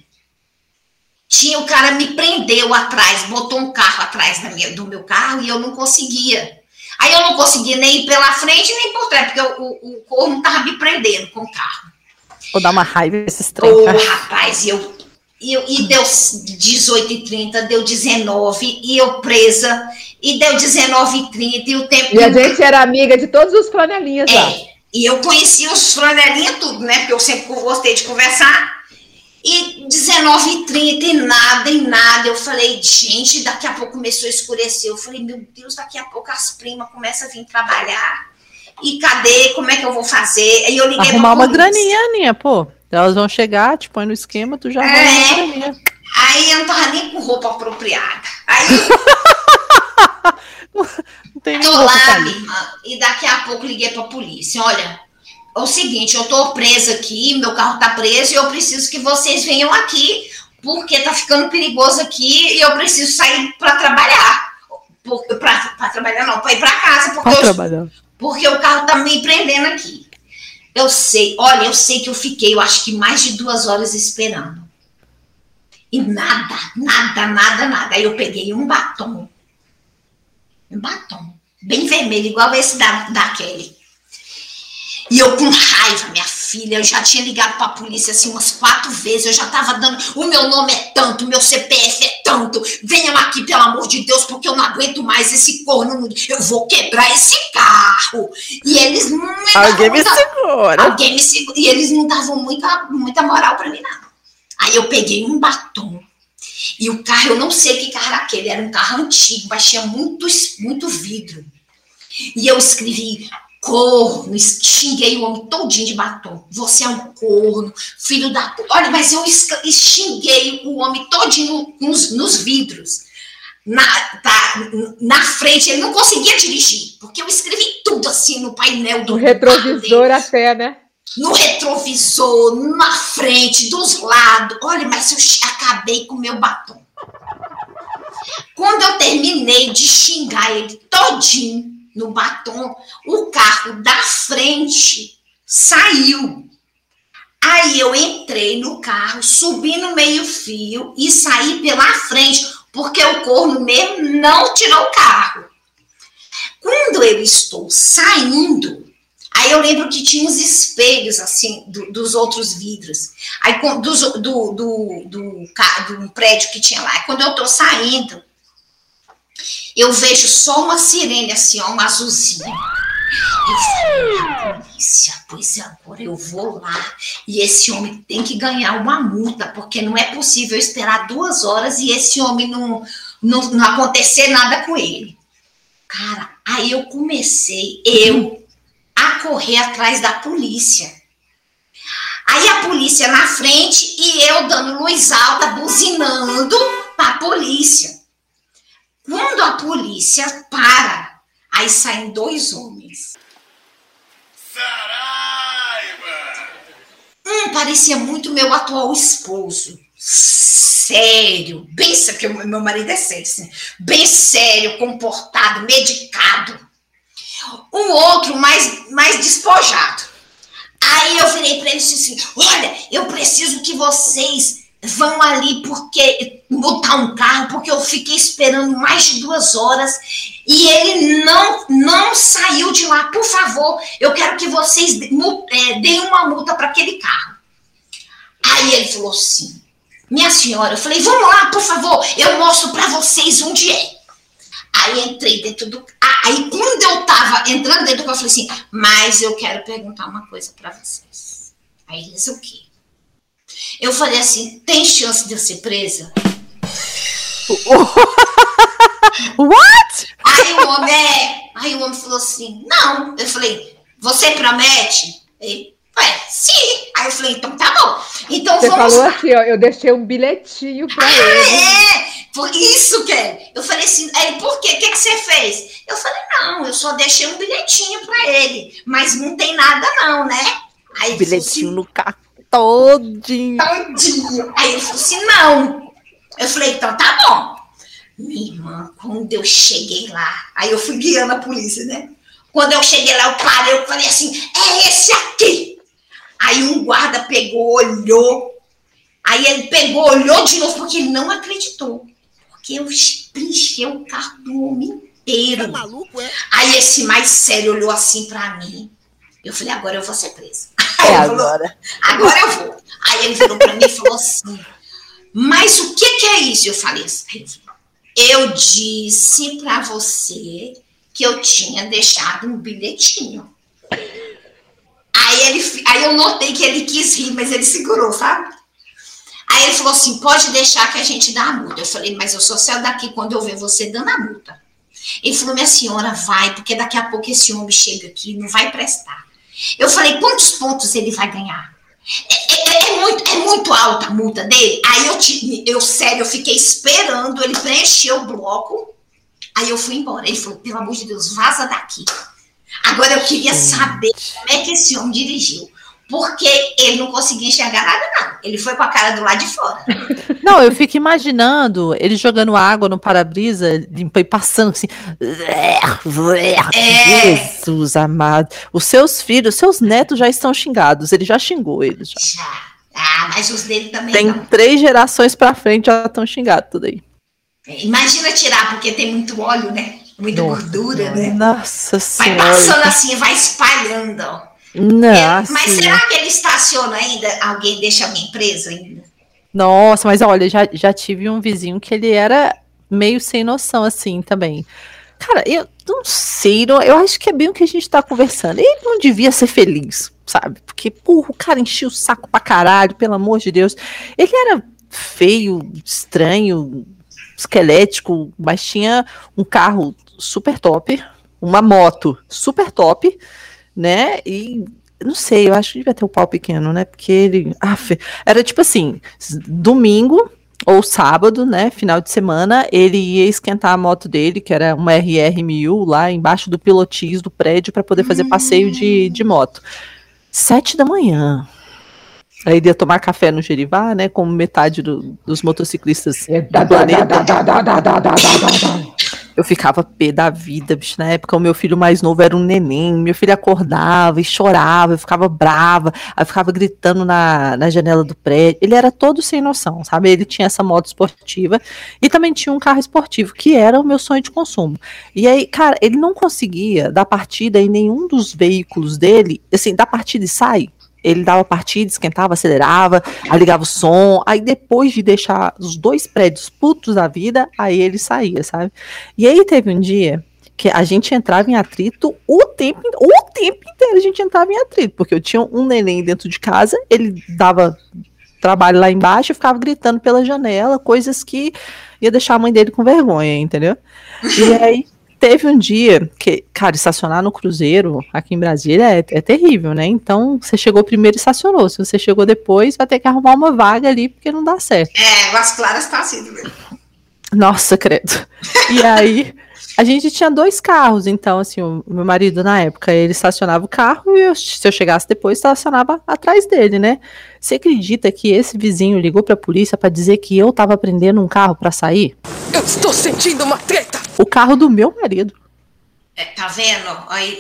Tinha o cara me prendeu atrás, botou um carro atrás da minha- do meu carro e eu não conseguia. Aí eu não conseguia nem ir pela frente nem por trás, porque o, o, o corno estava me prendendo com o carro. Vou dar uma raiva desses trem. Ô, cara. rapaz, e eu, eu. E deu 18 e 30, deu 19, e eu presa, e deu 19 e 30, o tempo. E a gente era amiga de todos os flanelinhas lá. E eu conhecia os flanelinhas tudo, né? Porque eu sempre gostei de conversar. E 19 e 30 e nada, e nada. Eu falei, gente, daqui a pouco começou a escurecer. Eu falei, meu Deus, daqui a pouco as primas começam a vir trabalhar. E cadê? Como é que eu vou fazer? Aí eu liguei Arrumar uma graninha, Aninha, pô. Elas vão chegar, te põe no esquema, tu já É. graninha. Aí eu não tava nem com roupa apropriada. Aí tem tô lá, minha irmã, e daqui a pouco liguei pra polícia. Olha, é o seguinte, eu tô presa aqui, meu carro tá preso e eu preciso que vocês venham aqui, porque tá ficando perigoso aqui e eu preciso sair pra trabalhar. Pra trabalhar não, pra ir pra casa, porque, Pra eu- trabalhar. porque o carro tá me prendendo aqui. Eu sei, olha, eu sei que eu fiquei, eu acho que mais de duas horas esperando. E nada, nada, nada, nada. Aí eu peguei um batom. Um batom. Bem vermelho, igual esse da, da Kelly. E eu com raiva, minha filha, eu já tinha ligado pra polícia assim umas quatro vezes, eu já tava dando, o meu nome é tanto, o meu CPF é tanto, venham aqui, pelo amor de Deus, porque eu não aguento mais esse corno, eu vou quebrar esse carro. E eles não me Alguém me muita- segura. Alguém me segura. E eles não davam muita, muita moral pra mim, não. Aí eu peguei um batom. E o carro, eu não sei que carro era aquele, era um carro antigo, mas tinha muito, muito vidro. E eu escrevi corno, xinguei o homem todinho de batom. Você é um corno, filho da. pu-". Olha, mas eu xinguei o homem todinho nos, nos vidros. Na, tá, na frente, ele não conseguia dirigir, porque eu escrevi tudo assim no painel do retrovisor até, né? No retrovisor, na frente, dos lados. Olha, mas eu acabei com meu batom. Quando eu terminei de xingar ele todinho no batom, o carro da frente saiu. Aí eu entrei no carro, subi no meio-fio e saí pela frente, porque o corno mesmo não tirou o carro. Quando eu estou saindo, aí eu lembro que tinha uns espelhos, assim, do, dos outros vidros. Aí, do, do, do, do, prédio que tinha lá. Quando eu estou saindo, eu vejo só uma sirene, assim, ó, um azulzinho. Eu falei, polícia, pois agora eu vou lá e esse homem tem que ganhar uma multa, porque não é possível esperar duas horas e esse homem não, não, não acontecer nada com ele. Cara, aí eu comecei, eu, correr atrás da polícia. Aí a polícia na frente e eu dando luz alta, buzinando para a polícia. Quando a polícia para, aí saem dois homens. Saraiva! Um parecia muito meu atual esposo sério, bem sério, porque meu marido é sério, assim, bem sério, comportado, medicado. Um outro mais, mais despojado. Aí eu virei para ele e disse assim: Olha, eu preciso que vocês vão ali porque botar um carro, porque eu fiquei esperando mais de duas horas e ele não não saiu de lá. Por favor, eu quero que vocês é, deem uma multa para aquele carro. Aí ele falou assim: minha senhora, eu falei, vamos lá, por favor, eu mostro para vocês onde é. Aí entrei dentro do. Aí quando eu tava entrando dentro do carro, eu falei assim, mas eu quero perguntar uma coisa para vocês. Aí eles, o quê? Eu falei assim, tem chance de eu ser presa? What? Aí o homem, é. Aí o homem falou assim, não. Eu falei, você promete? Ele, Ué, sim. Aí eu falei, então tá bom. Então Você vamos falou lá. assim, ó, eu deixei um bilhetinho pra Ah, ele. é! Por isso, Kelly. Eu falei assim, aí ele, por quê? O que, que você fez? Eu falei, não, eu só deixei um bilhetinho pra ele. Mas não tem nada, não, né? Aí Bilhetinho falou no carro todinho. assim, todinho. Aí ele falou assim, não. Eu falei, então tá bom. Minha irmã, quando eu cheguei lá, aí eu fui guiando a polícia, né? Quando eu cheguei lá, eu parei, eu falei assim, é esse aqui. Aí um guarda pegou, olhou. Aí ele pegou, olhou de novo, porque ele não acreditou. Porque eu preenchi o carro do homem inteiro. maluco, é? Aí esse mais sério olhou assim pra mim. Eu falei, agora eu vou ser presa. É falou, agora. agora eu vou. Aí ele virou pra mim e falou assim, mas o que que é isso? Eu falei assim, eu disse pra você que eu tinha deixado um bilhetinho. Aí, ele, aí eu notei que ele quis rir, mas ele segurou, sabe? Aí ele falou assim: pode deixar que a gente dá a multa. Eu falei, mas eu só saio daqui quando eu ver você dando a multa. Ele falou: minha senhora, vai, porque daqui a pouco esse homem chega aqui, não vai prestar. Eu falei: quantos pontos ele vai ganhar? É, é- é muito, é muito alta a multa dele. Aí eu, te- eu, sério, eu fiquei esperando ele preencher o bloco. Aí eu fui embora. Ele falou: pelo amor de Deus, vaza daqui. Agora eu queria saber como é que esse homem dirigiu. Porque ele não conseguia enxergar nada, não. Ele foi com a cara do lado de fora. Não, eu fico imaginando ele jogando água no para-brisa e passando assim. É. Jesus amado. Os seus filhos, seus netos já estão xingados. Ele já xingou eles. Já. Já. Ah, mas os dele também Tem não. três gerações pra frente já estão xingados tudo aí. Imagina tirar, porque tem muito óleo, né? Muita Nossa, gordura, né? Nossa Vai passando senhora. assim, vai espalhando. ó. É, mas será que ele estaciona ainda? Alguém deixa alguém preso ainda? Nossa, mas olha, já, já tive um vizinho que ele era meio sem noção assim também. Cara, eu não sei, não- eu acho que é bem o que a gente tá conversando. Ele não devia ser feliz, sabe? Porque, porra, o cara enchia o saco pra caralho, pelo amor de Deus. Ele era feio, estranho, esquelético, mas tinha um carro super top, uma moto super top, né? E não sei, eu acho que devia ter um pau pequeno, né? Porque ele. Aff, era tipo assim: domingo ou sábado, né? Final de semana, ele ia esquentar a moto dele, que era uma RR1000, lá embaixo do pilotis do prédio, para poder fazer passeio de, de moto. Sete da manhã. Aí ele ia tomar café no Gerivá, né? Como metade do- dos motociclistas É, do planeta. dá, dá, Eu ficava pé da vida, bicho. Na época, o meu filho mais novo era um neném. Meu filho acordava e chorava, eu ficava brava, eu ficava gritando na, na janela do prédio. Ele era todo sem noção, sabe? Ele tinha essa moto esportiva e também tinha um carro esportivo, que era o meu sonho de consumo. E aí, cara, ele não conseguia dar partida em nenhum dos veículos dele, assim, dar partida e sai ele dava partida, esquentava, acelerava, aí ligava o som, aí depois de deixar os dois prédios putos da vida, aí ele saía, sabe? E aí teve um dia que a gente entrava em atrito o tempo, o tempo inteiro a gente entrava em atrito, porque eu tinha um neném dentro de casa, ele dava trabalho lá embaixo e ficava gritando pela janela, coisas que ia deixar a mãe dele com vergonha, entendeu? E aí teve um dia que, cara, estacionar no cruzeiro aqui em Brasília é, é, terrível, né? Então, você chegou primeiro e estacionou. Se você chegou depois, vai ter que arrumar uma vaga ali, porque não dá certo. É, Águas Claras tá assim mesmo. Nossa, credo. E aí, a gente tinha dois carros, então, assim, o meu marido, na época, ele estacionava o carro e eu, se eu chegasse depois, estacionava atrás dele, né? Você acredita que esse vizinho ligou pra polícia para dizer que eu tava prendendo um carro para sair? Eu estou sentindo uma treta! O carro do meu marido. É, tá vendo?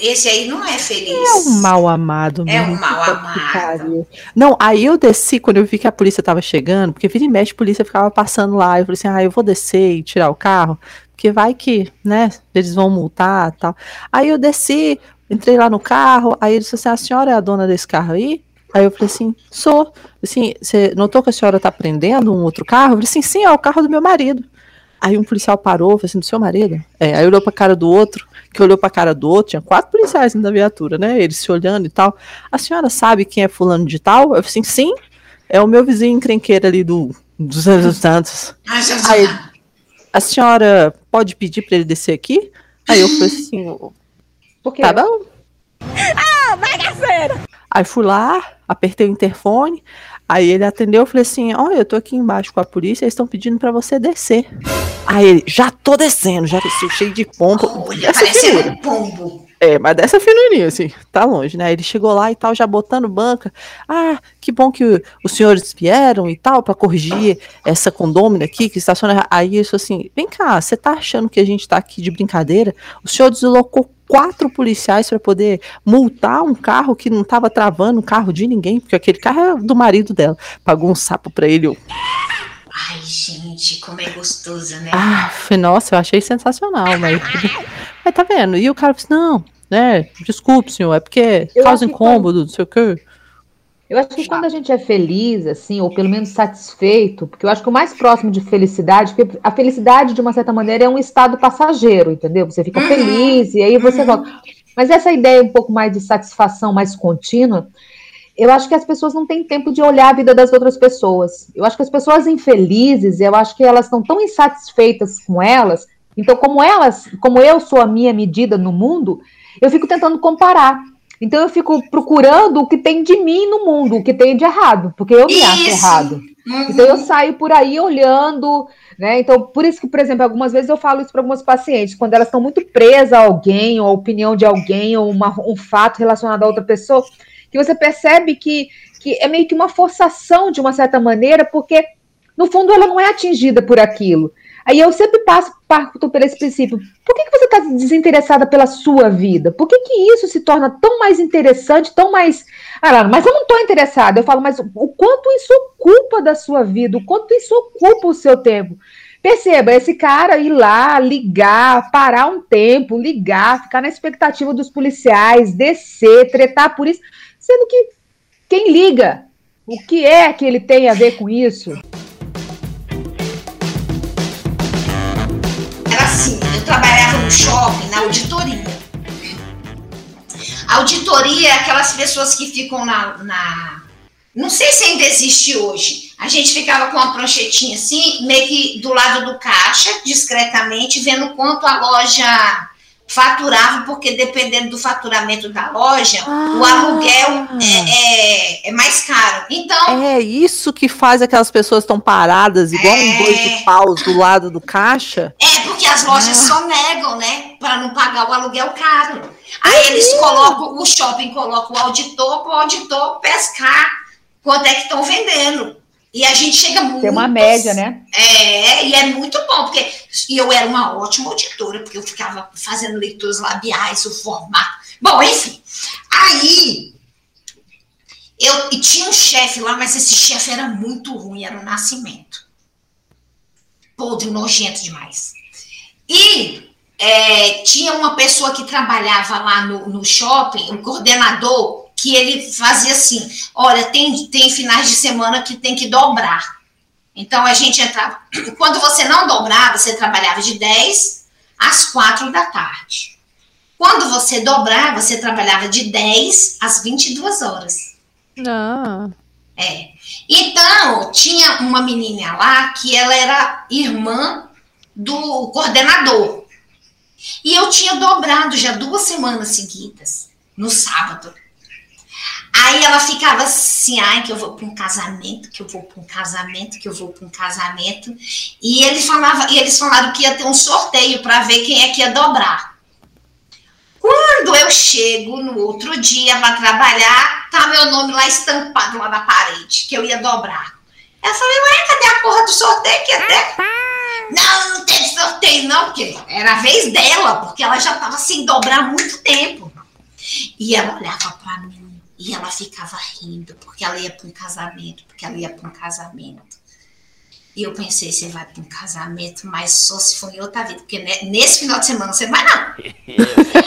Esse aí não é feliz. É um mal amado. É um mal amado. Não, aí eu desci quando eu vi que a polícia tava chegando, porque vira e mexe a polícia ficava passando lá. Eu falei assim: ah, eu vou descer e tirar o carro, porque vai que, né, eles vão multar tal. Aí eu desci, entrei lá no carro, aí ele disse assim: a senhora é a dona desse carro aí? Aí eu falei assim: sou. Assim, você notou que a senhora tá prendendo um outro carro? Eu falei assim: sim, é o carro do meu marido. Aí um policial parou, falou assim, do seu marido? É, aí olhou pra cara do outro, que olhou pra cara do outro, tinha quatro policiais na viatura, né? Eles se olhando e tal. A senhora sabe quem é fulano de tal? Eu falei assim, sim, é o meu vizinho encrenqueiro ali do, dos anos Santos. Aí, a senhora pode pedir para ele descer aqui? Aí eu falei assim, Por quê? tá bom. Ah, bagaceira! Aí fui lá, apertei o interfone, aí ele atendeu, eu falei assim, olha, eu tô aqui embaixo com a polícia, eles estão pedindo para você descer. Aí ele, já tô descendo, já desci cheio de pompa. Olha, parecendo um pombo. É, mas dessa finurinha, assim, tá longe, né? Ele chegou lá e tal, já botando banca. Ah, que bom que os senhores vieram e tal, para corrigir essa condômina aqui que estaciona. Aí isso assim, vem cá, você tá achando que a gente tá aqui de brincadeira? O senhor deslocou quatro policiais para poder multar um carro que não estava travando o carro de ninguém, porque aquele carro é do marido dela. Pagou um sapo para ele. Eu... Ai, gente, como é gostoso, né? Ah, nossa, eu achei sensacional, mas, mas tá vendo? E o cara disse, não, né, desculpe, senhor, é porque Eu causa incômodo, não sei o quê. Eu acho que quando a gente é feliz, assim, ou pelo menos satisfeito, porque eu acho que o mais próximo de felicidade, porque a felicidade, de uma certa maneira, é um estado passageiro, entendeu? Você fica feliz e aí você volta. Mas essa ideia um pouco mais de satisfação mais contínua, eu acho que as pessoas não têm tempo de olhar a vida das outras pessoas. Eu acho que as pessoas infelizes, eu acho que elas estão tão insatisfeitas com elas. Então, como elas, como eu sou a minha medida no mundo, eu fico tentando comparar. Então eu fico procurando o que tem de mim no mundo, o que tem de errado, porque eu me acho Isso. errado. Uhum. Então eu saio por aí olhando, né? Então, por isso que, por exemplo, algumas vezes eu falo isso para algumas pacientes, quando elas estão muito presas a alguém, ou a opinião de alguém, ou uma- um fato relacionado a outra pessoa, que você percebe que, que é meio que uma forçação de uma certa maneira, porque no fundo ela não é atingida por aquilo. Aí eu sempre passo, parto por esse princípio. Por que, que você está desinteressada pela sua vida? Por que, que isso se torna tão mais interessante, tão mais. Ah, mas eu não estou interessada. Eu falo, mas o quanto isso ocupa da sua vida, o quanto isso ocupa o seu tempo. Perceba, esse cara ir lá, ligar, parar um tempo, ligar, ficar na expectativa dos policiais, descer, tretar por isso, sendo que quem liga? O que é que ele tem a ver com isso? No shopping, na auditoria. A auditoria é aquelas pessoas que ficam na, na- Não sei se ainda existe hoje. A gente ficava com uma pranchetinha assim, meio que do lado do caixa, discretamente, vendo quanto a loja faturava, porque dependendo do faturamento da loja, o Ah. aluguel é, é- é mais caro. Então, É isso que faz aquelas pessoas estão paradas, igual um dois de paus do lado do caixa. É, porque as lojas só negam, né? Para não pagar o aluguel caro. Aí eles colocam, o shopping coloca o auditor para o auditor pescar quanto é que estão vendendo. E a gente chega muito. Tem uma média, né? É, e é muito bom, porque e eu era uma ótima auditora, porque eu ficava fazendo leituras labiais, o formato. Bom, enfim. Aí eu e tinha um chefe lá, mas esse chefe era muito ruim, era o Nascimento. Podre, nojento demais. E é, tinha uma pessoa que trabalhava lá no, no shopping, um coordenador, que ele fazia assim: olha, tem, tem finais de semana que tem que dobrar. Então a gente entrava. Quando você não dobrava, você trabalhava de 10 às 4 da tarde. Quando você dobrava, você trabalhava de 10 às 22 horas. Ah. É. Então, tinha uma menina lá que ela era irmã do coordenador. E eu tinha dobrado já duas semanas seguidas, no sábado. Aí ela ficava assim, ai, que eu vou para um casamento, que eu vou para um casamento, que eu vou para um casamento. E ele falava, e eles falaram que ia ter um sorteio para ver quem é que ia dobrar. Quando eu chego no outro dia para trabalhar, tá meu nome lá estampado lá na parede, que eu ia dobrar. Eu falei, ué, cadê a porra do sorteio? Que até... Não, não teve sorteio, não, porque era a vez dela, porque ela já estava sem dobrar há muito tempo. E ela olhava para mim e ela ficava rindo, porque ela ia para um casamento, porque ela ia para um casamento. E eu pensei, você vai para um casamento, mas só se for em outra vida, porque nesse final de semana você vai não.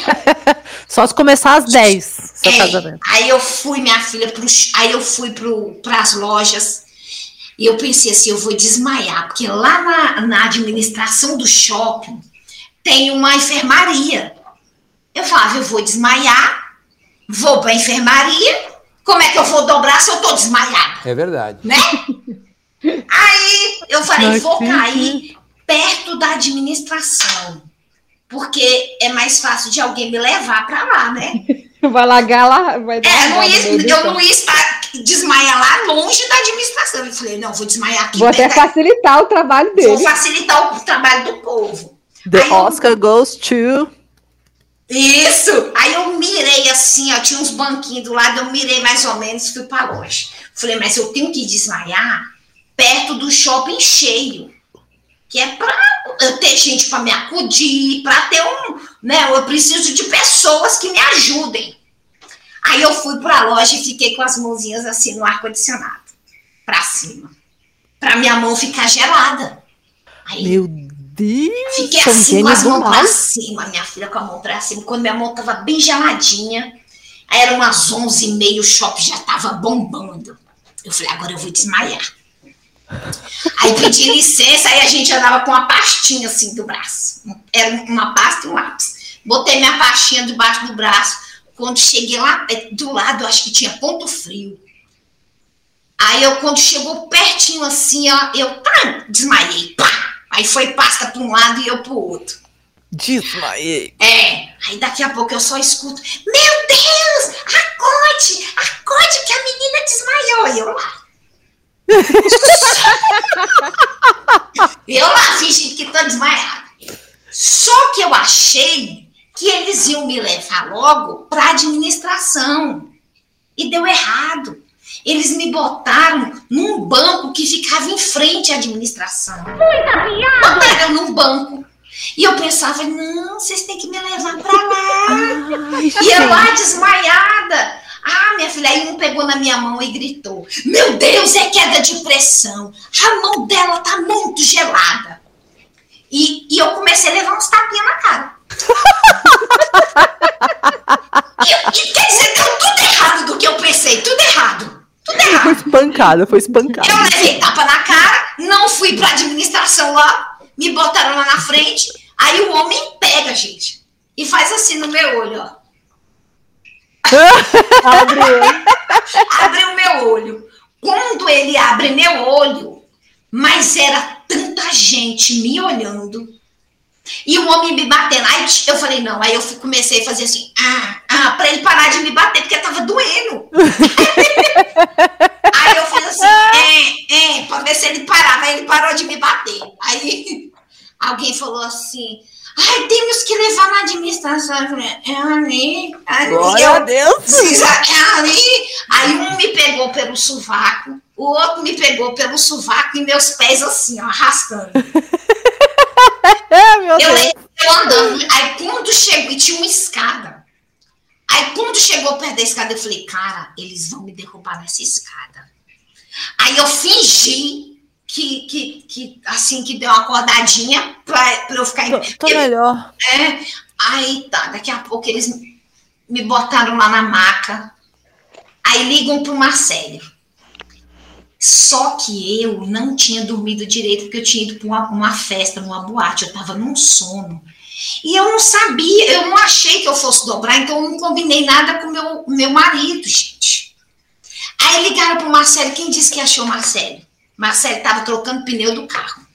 Só se começar às 10, seu É, casamento. Aí eu fui, minha filha, pro, aí eu fui para as lojas e eu pensei assim, eu vou desmaiar, porque lá na, na administração do shopping tem uma enfermaria. Eu falava, eu vou desmaiar, vou para a enfermaria, como é que eu vou dobrar se eu tô desmaiada? É verdade. né? Aí eu falei, Mas vou sim, cair perto da administração, porque é mais fácil de alguém me levar para lá, né? Vai largar lá, vai dar É, eu não ia, eu campo. não ia estar, desmaiar lá longe da administração. Eu falei, não, vou desmaiar aqui. Vou até facilitar o trabalho vou dele. facilitar o trabalho do povo. The Aí eu- Oscar goes to. Isso! Aí eu mirei assim, ó, tinha uns banquinhos do lado, eu mirei mais ou menos, fui para loja. Falei, mas eu tenho que desmaiar perto do shopping cheio. Que é para eu ter gente para me acudir, para ter um, né, eu preciso de pessoas que me ajudem. Aí eu fui para a loja e fiquei com as mãozinhas assim no ar condicionado, para cima, para minha mão ficar gelada. Aí Meu Deus! Fiquei assim com as mãos mal. pra cima, minha filha com a mão pra cima. Quando minha mão tava bem geladinha, aí eram umas 11 e meia, o shopping já tava bombando. Eu falei, agora eu vou desmaiar. Aí pedi licença, aí a gente andava com uma pastinha assim do braço. Era uma pasta e um lápis. Botei minha pastinha debaixo do braço. Quando cheguei lá eh, do lado, acho que tinha ponto frio. Aí eu, quando chegou pertinho assim, ó, eu tá, desmaiei. Pá! Aí foi pasta para um lado e eu pro outro. Desmaiei. É, aí daqui a pouco eu só escuto: Meu Deus, acorde, acorde que a menina desmaiou. E eu lá. eu lá, fingindo que tô desmaiada. Só que eu achei que eles iam me levar logo pra administração. E deu errado. Eles me botaram num banco que ficava em frente à administração. Botaram eu num banco. E eu pensava, não, vocês têm que me levar pra lá. Ai, E eu lá desmaiada. Ah, minha filha, aí um pegou na minha mão e gritou: Meu Deus, é queda de pressão. A mão dela tá muito gelada. E, e eu comecei a levar uns tapinhas na cara. e, e quer dizer, deu tudo errado do que eu pensei, tudo errado. Tudo errado. Foi espancada, foi espancada. Eu levei tapa na cara, não fui pra administração lá, me botaram lá na frente. Aí o homem pega, gente, e faz assim no meu olho, ó. Abre Abre o meu olho. Quando ele abre meu olho, mas era tanta gente me olhando. E o homem me batendo. Aí eu falei, não. Aí eu comecei a fazer assim, ah, ah, pra ele parar de me bater, porque tava doendo. aí eu fiz assim, é, é, pra ver se ele parava. Aí ele parou de me bater. Aí alguém falou assim, Ai, temos que levar na administração. Eu falei, é ali, ali. Glória eu, a Deus. É ali. Aí um me pegou pelo sovaco, o outro me pegou pelo sovaco e meus pés assim, ó, arrastando. Eu, eu andando. Aí quando chegou, e tinha uma escada. Aí quando chegou perto da escada, eu falei, cara, eles vão me derrubar nessa escada. Aí eu fingi que, que, que assim, que deu uma acordadinha pra, pra eu ficar Tô, tô melhor. é, aí tá, daqui a pouco eles me botaram lá na maca. Aí ligam pro Marcelo. Só que eu não tinha dormido direito, porque eu tinha ido para uma, uma festa, numa boate, eu tava num sono. E eu não sabia, eu não achei que eu fosse dobrar, então eu não combinei nada com meu meu marido, gente. Aí ligaram pro Marcelo, quem disse que achou o Marcelo? Marcelo estava trocando pneu do carro.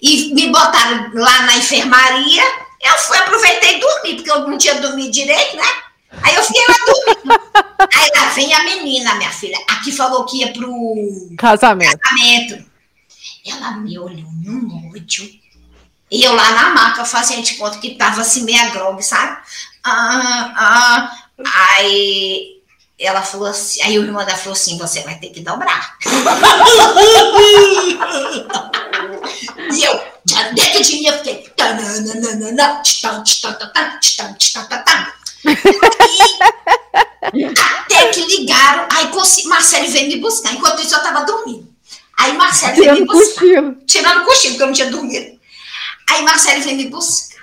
E me botaram lá na enfermaria, eu fui, aproveitei e dormi, porque eu não tinha dormido direito, né? Aí eu fiquei lá dormindo. Aí lá vem a menina, minha filha. Aqui falou que ia pro Casamento. casamento. Ela me olhou num ódio. E eu lá na maca fazendo de conta que tava assim meia grog, sabe? Ah, ah. Aí ela falou assim, aí o irmão dela falou assim, você vai ter que dobrar. e eu, dentro de mim, eu fiquei. Até que ligaram, aí consegui- Marcelo veio me buscar. Enquanto isso, eu tava dormindo. Aí Marcelo veio me buscar cochilo. tirando cochilo, porque eu não tinha dormido. Aí Marcelo veio me buscar.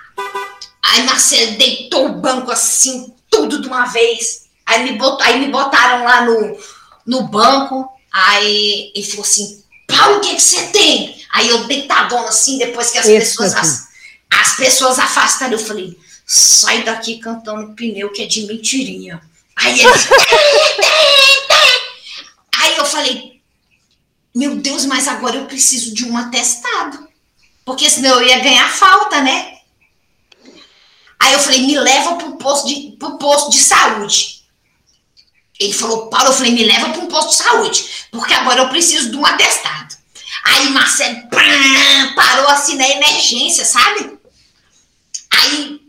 Aí Marcelo deitou o banco assim, tudo de uma vez. Aí me, bot, aí me botaram lá no, no banco. Aí ele falou assim: Paulo, o que, que você tem? Aí eu deitadona assim, depois que as Esse pessoas, as, as pessoas afastaram, eu falei: sai daqui cantando pneu que é de mentirinha. Aí ele. aí eu falei: meu Deus, mas agora eu preciso de um atestado. Porque senão eu ia ganhar falta, né? Aí eu falei, me leva para posto de, pro posto de saúde. Ele falou, Paulo, eu falei, me leva para um posto de saúde, porque agora eu preciso de um atestado. Aí Marcelo pá, parou assim na emergência, sabe? Aí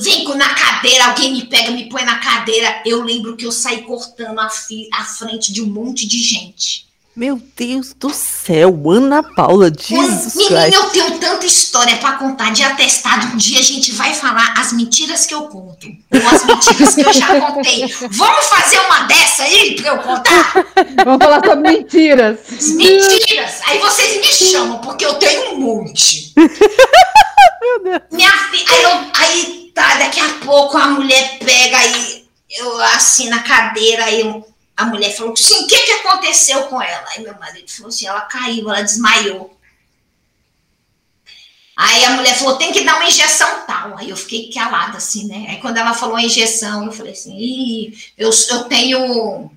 vem com- na cadeira, alguém me pega, me põe na cadeira. Eu lembro que eu saí cortando a, a frente de um monte de gente. Meu Deus do céu, Ana Paula, Jesus Menina, Christ. eu tenho tanta história para contar de atestado. Um dia a gente vai falar as mentiras que eu conto. Ou as mentiras que eu já contei. Vamos fazer uma dessa aí para eu contar? Vamos falar sobre mentiras. Mentiras! Aí vocês me chamam, porque eu tenho um monte. Minha filha. Aí, eu- aí tá, daqui a pouco a mulher pega aí, eu assim na cadeira, aí eu- a mulher falou assim: o que, que aconteceu com ela? Aí meu marido falou assim: ela caiu, ela desmaiou. Aí a mulher falou: tem que dar uma injeção tal. Aí eu fiquei calada assim, né? Aí quando ela falou injeção, eu falei assim: Ih, eu, eu tenho.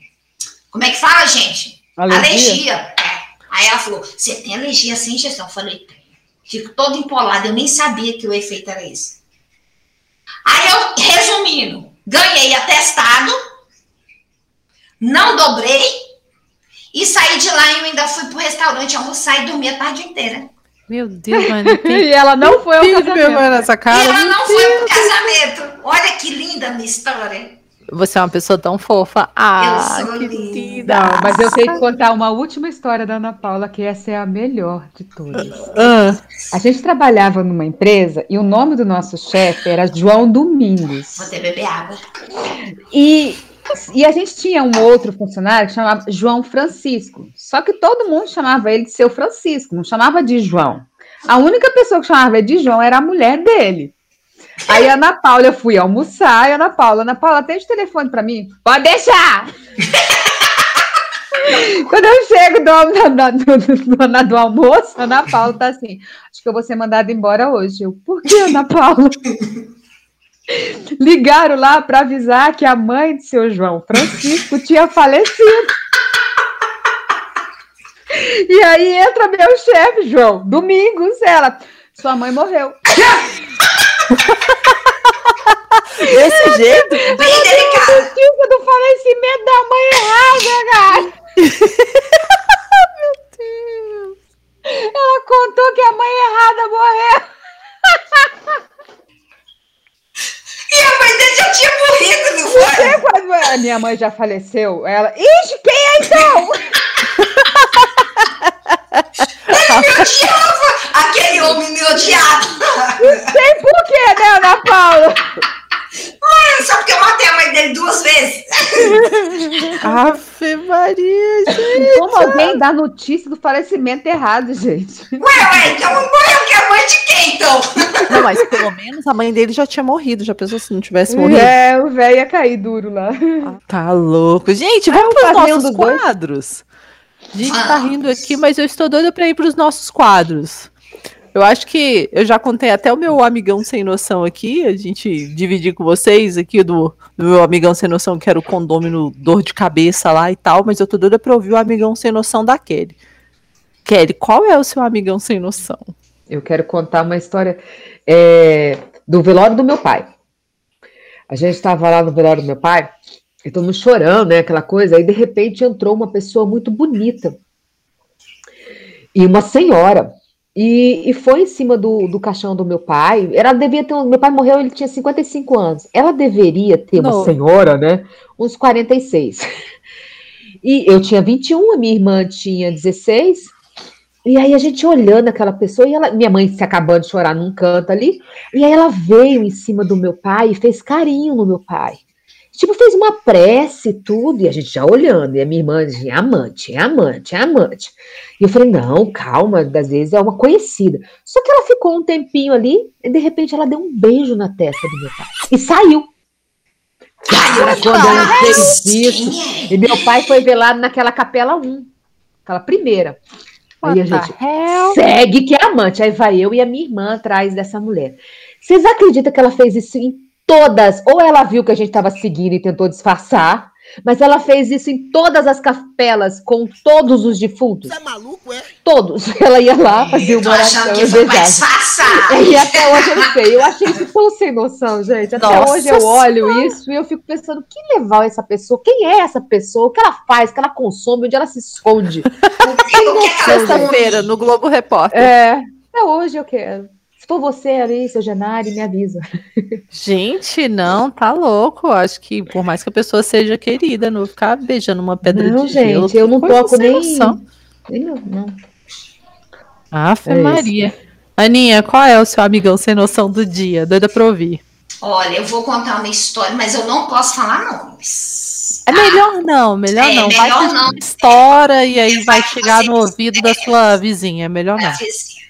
Como é que fala, gente? Alergia. É. Aí ela falou: Você tem alergia a essa injeção? Eu falei: Tenho. Fico toda empolada. Eu nem sabia que o efeito era esse. Aí eu, resumindo, ganhei atestado, não dobrei e saí de lá e eu ainda fui pro restaurante almoçar e dormi a tarde inteira. Meu Deus, tem E ela não foi ao casamento. vergonha nessa e cara. ela não foi pro casamento. Olha que linda a minha história. Você é uma pessoa tão fofa. Ah, Eu sou que linda. linda. Não, mas eu tenho que contar uma última história da Ana Paula, que essa é a melhor de todas. Ah, A gente trabalhava numa empresa e o nome do nosso chefe era João Domingos. Vou ter beber água. E, e a gente tinha um outro funcionário que chamava João Francisco. Só que todo mundo chamava ele de seu Francisco, não chamava de João. A única pessoa que chamava ele de João era a mulher dele. Aí a Ana Paula, eu fui almoçar, e a Ana Paula, Ana Paula, atende o telefone para mim? Pode deixar! Quando eu chego do, do, do almoço, a Ana Paula tá assim, acho que eu vou ser mandada embora hoje. Eu, por que, Ana Paula? Ligaram lá para avisar que a mãe de seu João Francisco tinha falecido. E aí entra meu chefe, João, Domingos, ela, sua mãe morreu. desse jeito? Bem delicado. Notícia do falecimento da mãe errada, cara. Ela contou que a mãe errada morreu. Minha mãe já tinha morrido, não foi? Você, quando a minha mãe já faleceu, ela. Ixi, quem é então? Ele me odiava! Aquele homem me odiava! Tem sei porquê, né, Ana Paula? Só porque eu matei a mãe dele duas vezes. Ave Maria, gente. Como alguém dá notícia do falecimento errado, gente? Ué, ué, então morreu que é mãe de quem, então? Não, mas pelo menos a mãe dele já tinha morrido. Já pensou se não tivesse morrido? É, o velho ia cair duro lá. Tá louco. Gente, Ah, vamos para os nossos dos dois. quadros. A gente tá Vamos. rindo aqui, mas eu estou doida para ir para os nossos quadros. Eu acho que eu já contei até o meu amigão sem noção aqui. A gente dividir com vocês aqui do, do meu amigão sem noção, que era o condômino dor de cabeça lá e tal. Mas eu tô doida pra ouvir o amigão sem noção da Kelly. Kelly, qual é o seu amigão sem noção? Eu quero contar uma história é, do velório do meu pai. A gente estava lá no velório do meu pai, e todo mundo chorando, né? Aquela coisa. Aí, de repente, entrou uma pessoa muito bonita. E uma senhora. E, e foi em cima do, do caixão do meu pai. Ela devia ter. Meu pai morreu, ele tinha 55 anos. Ela deveria ter, uma Novo. senhora, né? Uns 46. E eu tinha 21, a minha irmã tinha 16. E aí a gente olhando aquela pessoa, e ela, minha mãe se acabando de chorar num canto ali, e aí ela veio em cima do meu pai e fez carinho no meu pai. Tipo, fez uma prece e tudo, e a gente já olhando, e a minha irmã dizia, é amante, é amante, é amante. E eu falei, não, calma, às vezes é uma conhecida. Só que ela ficou um tempinho ali, e de repente ela deu um beijo na testa do meu pai. E saiu. Cara, quando ela fez isso, e meu pai foi velado naquela capela 1, aquela primeira. Aí a gente, hell? segue que é amante. Aí vai eu e a minha irmã atrás dessa mulher. Vocês acreditam que ela fez isso em todas? Ou ela viu que a gente estava seguindo e tentou disfarçar, mas ela fez isso em todas as capelas com todos os defuntos. Você é maluco, é? Todos. Ela ia lá, tô uma oração que e beijava. disfarçar. E até hoje eu não sei. Eu achei isso tão sem noção, gente. Até Nossa hoje eu olho isso e eu fico pensando: que levar essa pessoa? Quem é essa pessoa? O que ela faz? O que ela consome? Onde ela se esconde? Sexta-feira, no Globo Repórter. É, até hoje eu quero. Se for você ali, seu Genari, me avisa. Gente, não, tá louco. Acho que por mais que a pessoa seja querida, não vou ficar beijando uma pedra Não, de gelo. gente, eu não coisa toco nem. noção. nem não, não. Ave É isso. Maria. Aninha, qual é o seu amigão sem noção do dia? Doida pra ouvir. Olha, eu vou contar uma história, mas eu não posso falar nomes. É melhor não, melhor É, não. melhor vai que não. estoura e aí vai Vai chegar no ouvido da sua vizinha. É melhor não. Vizinha.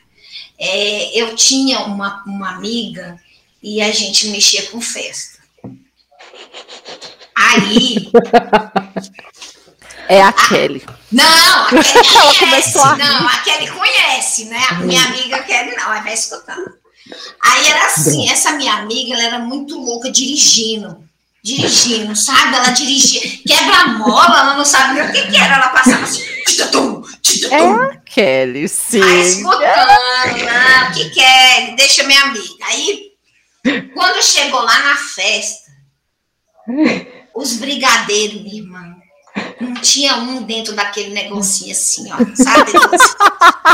É, eu tinha uma, uma amiga e a gente mexia com festa. Aí, É a Kelly. não, a Kelly Ela conhece, começou a não, a Kelly conhece, né? A minha amiga Kelly não, ela vai escutando. Aí era assim, essa minha amiga, ela era muito louca dirigindo. Dirigindo, sabe? Ela dirigia, quebra-mola, ela não sabe nem o que, que era. Ela passava assim, titatum, titatum. É a Kelly, sim. Aí escutando, não, o que quer? Deixa minha amiga. Aí, quando chegou lá na festa, os brigadeiros, minha irmã, não tinha um dentro daquele negocinho assim, ó, sabe?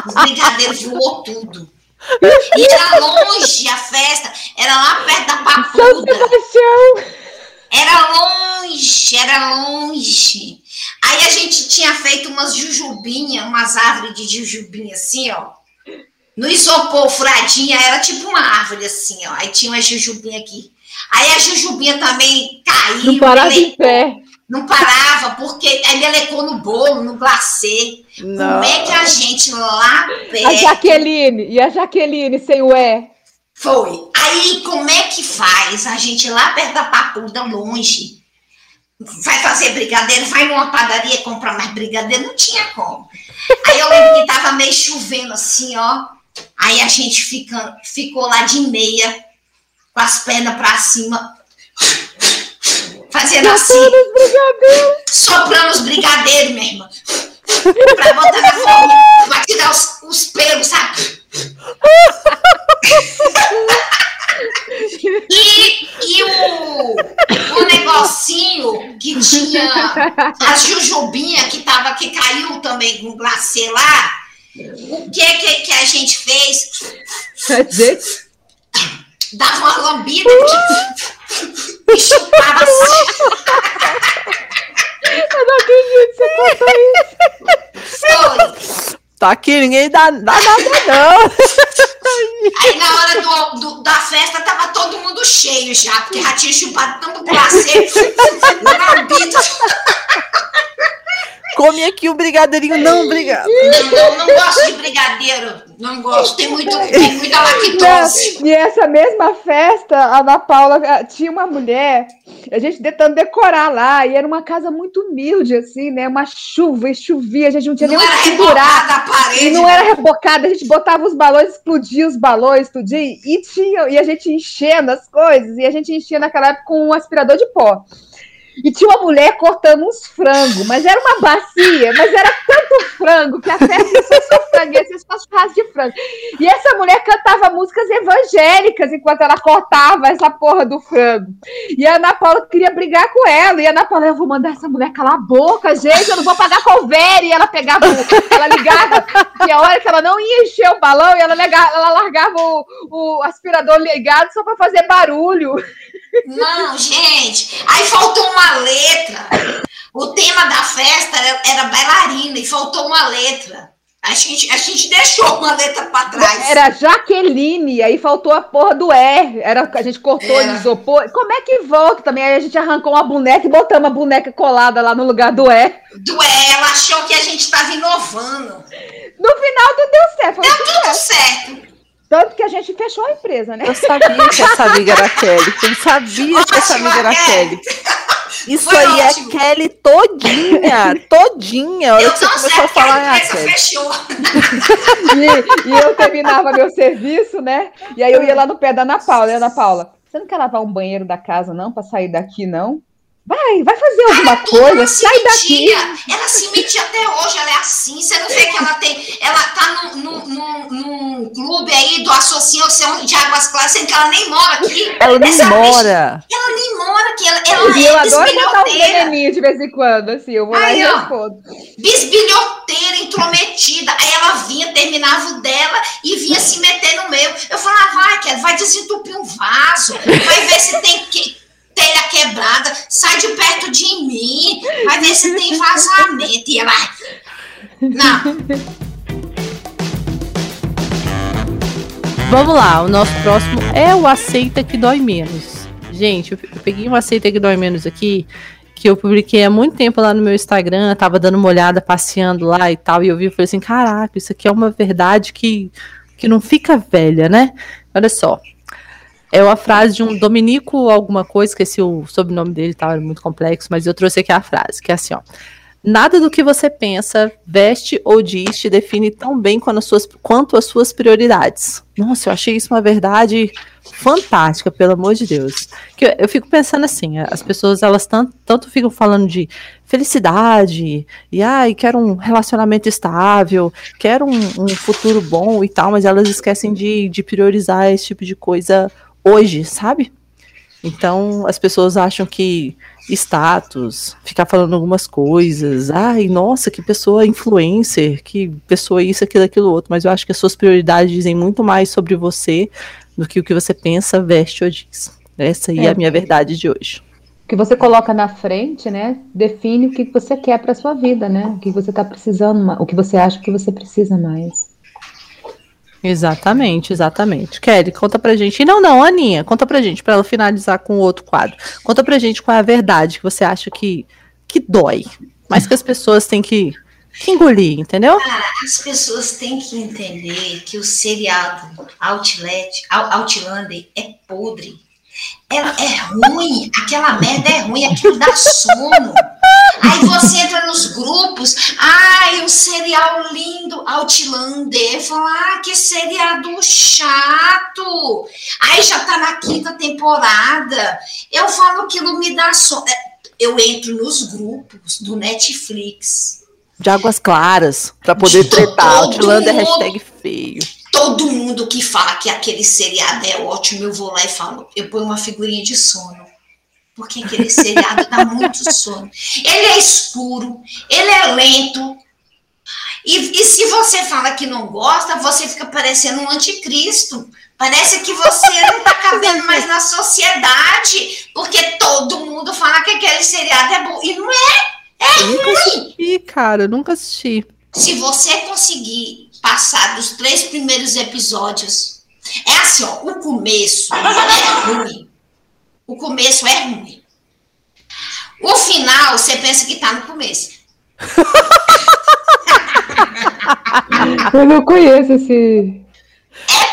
Os brigadeiros voou tudo. E era longe a festa, era lá perto da papuda. Era longe, era longe. Aí a gente tinha feito umas jujubinhas, umas árvores de jujubinha assim, ó. No isopor, furadinha, era tipo uma árvore assim, ó. Aí tinha uma jujubinha aqui. Aí a jujubinha também caiu. Não parava melecou. em pé. Não parava, porque aí melecou no bolo, no glacê. Não. Como é que a gente lá A perto Jaqueline. E a Jaqueline sem o E. foi? Aí como é que faz? A gente lá perto da papuda, longe. Vai fazer brigadeiro, vai numa padaria comprar mais brigadeiro, não tinha como. Aí eu lembro que tava meio chovendo assim, ó. Aí a gente fica, ficou lá de meia, com as pernas pra cima, fazendo assim, soprando os brigadeiros, minha irmã. Pra botar na forma, pra tirar os, os pelos, sabe? E, e o, o negocinho que tinha a jujubinha que, tava, que caiu também com glacê lá, o que, que que a gente fez? Dava uma lambida. E chupava assim. Eu não acredito que você contou isso. Foi. Tá aqui, ninguém dá, dá nada, não. Aí na hora do, do- da festa tava todo mundo cheio já, porque já tinha chupado tanto glacê no rabito. Come aqui o brigadeirinho. Não, obrigado. Não, não, não gosto de brigadeiro. Não gosto. Tem, muito, tem muita lactose. E essa mesma festa, a Ana Paula ah, tinha uma mulher, a gente tentando decorar lá, e era uma casa muito humilde, assim, né? Uma chuva, e chovia, a gente não tinha Não nem era segurar. rebocada a parede. Não era rebocada, a gente botava os balões, explodia os balões, explodia, e tinha, e a gente enchendo as coisas, e a gente enchia naquela época com um aspirador de pó. E tinha uma mulher cortando uns frangos, mas era uma bacia, mas era tanto frango que a festa ia ser só frango, ia ser só de frango. E essa mulher cantava músicas evangélicas enquanto ela cortava essa porra do frango. E a Ana Paula queria brigar com ela. E a Ana Paula, eu vou mandar essa mulher calar a boca, gente, eu não vou pagar couvere. E ela pegava, ela ligava, e a hora que ela não ia encher o balão, e ela, ela largava o, o aspirador ligado só para fazer barulho. Não, gente. Aí faltou uma letra. O tema da festa era, era bailarina e faltou uma letra. A gente, a gente deixou uma letra para trás. Era Jaqueline, aí faltou a porra do R. Era, a gente cortou Era. isopor. Como é que volta também? Aí a gente arrancou uma boneca e botamos a boneca colada lá no lugar do R. Do é, ela achou que a gente estava inovando. No final tudo deu certo. Deu tudo tudo certo. certo. Tanto que a gente fechou a empresa, né? Eu sabia que essa amiga era a Kelly. Eu sabia que essa amiga era a Kelly. Kelly. Isso Foi aí ótimo. é Kelly todinha. Todinha. A hora Deu que você começou a falar, a ah, Kelly. fechou. E, e eu terminava meu serviço, né? E aí eu ia lá no pé da Ana Paula. E a Ana Paula, você não quer lavar um banheiro da casa, não? Pra sair daqui, não? Vai, vai fazer alguma coisa, sai daqui. Ela se metia até hoje, ela é assim. Você não vê que ela tem. Ela tá num, num, num, clube aí do Associação de Águas Claras, sendo que ela nem mora aqui. Ela nem Essa bicha- mora. Ela nem mora aqui. Ela, ela E eu é adoro botar bisbilhoteira. veneninhos de vez em quando, assim, eu vou lá e Aí, ó. respondo. Bisbilhoteira, intrometida. Aí ela vinha, terminava o dela e vinha se meter no meu. Eu falava, vai, Kelly, vai desentupir um vaso, vai ver se tem que- quebrada, sai de perto de mim, vai ver se tem vazamento. E ela. Não, Vamos lá, o nosso próximo é o Aceita que Dói Menos. Gente, eu peguei um Aceita que Dói Menos aqui, que eu publiquei há muito tempo lá no meu Instagram, tava dando uma olhada, passeando lá e tal, e eu vi e falei assim, caraca, isso aqui é uma verdade que, que não fica velha, né? Olha só. É uma frase de um Dominico alguma coisa, esqueci o sobrenome dele, tá, era muito complexo, mas eu trouxe aqui a frase, que é assim, ó. Nada do que você pensa, veste ou diz te define tão bem quanto as suas, quanto as suas prioridades. Nossa, eu achei isso uma verdade fantástica, pelo amor de Deus. Que eu, eu fico pensando assim, as pessoas elas tanto, tanto ficam falando de felicidade, e ai, quero um relacionamento estável, quero um, um futuro bom e tal, mas elas esquecem de, de priorizar esse tipo de coisa hoje, sabe? Então as pessoas acham que status, ficar falando algumas coisas, ai, nossa, que pessoa influencer, que pessoa isso, aquilo, aquilo outro, mas eu acho que as suas prioridades dizem muito mais sobre você do que o que você pensa, veste ou diz. Essa aí é, É. a minha verdade de hoje. O que você coloca na frente, né, define o que você quer para sua vida, né? O que você tá precisando, o que você acha que você precisa mais. Exatamente, exatamente. Kelly, conta pra gente. E não, não, Aninha, conta pra gente, pra ela finalizar com outro quadro. Conta pra gente qual é a verdade que você acha que, que dói, mas que as pessoas têm que, que engolir, entendeu? as pessoas têm que entender que o seriado Outlet, Out- Outlander é podre. É, é ruim, aquela merda é ruim, aquilo dá sono. Aí você entra nos grupos, ai, um serial lindo, Outlander. Fala, ah, que seriado chato. Aí já tá na quinta temporada. Eu falo aquilo me dá sono. É, Eu entro nos grupos do Netflix. De águas claras, pra poder De tretar. Outlander, mundo. hashtag feio. Todo mundo que fala que aquele seriado é ótimo, eu vou lá e falo, eu ponho uma figurinha de sono. Porque aquele seriado dá muito sono. Ele é escuro, ele é lento. E, e se você fala que não gosta, você fica parecendo um anticristo. Parece que você não está cabendo mais na sociedade, porque todo mundo fala que aquele seriado é bom. E não é. É Nunca ruim. assisti, cara, nunca assisti. Se você conseguir passar dos três primeiros episódios, é assim, ó, o começo é ruim. O começo é ruim. O final, você pensa que tá no começo. Eu não conheço esse.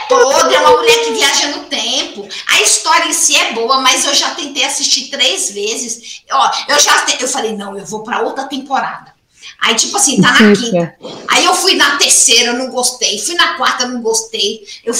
Toda é uma mulher que viaja no tempo. A história em si é boa, mas eu já tentei assistir três vezes. Ó, eu já eu falei, não, eu vou para outra temporada. Aí, tipo assim, tá na quinta. Aí eu fui na terceira, eu não gostei. Fui na quarta, eu não gostei. Eu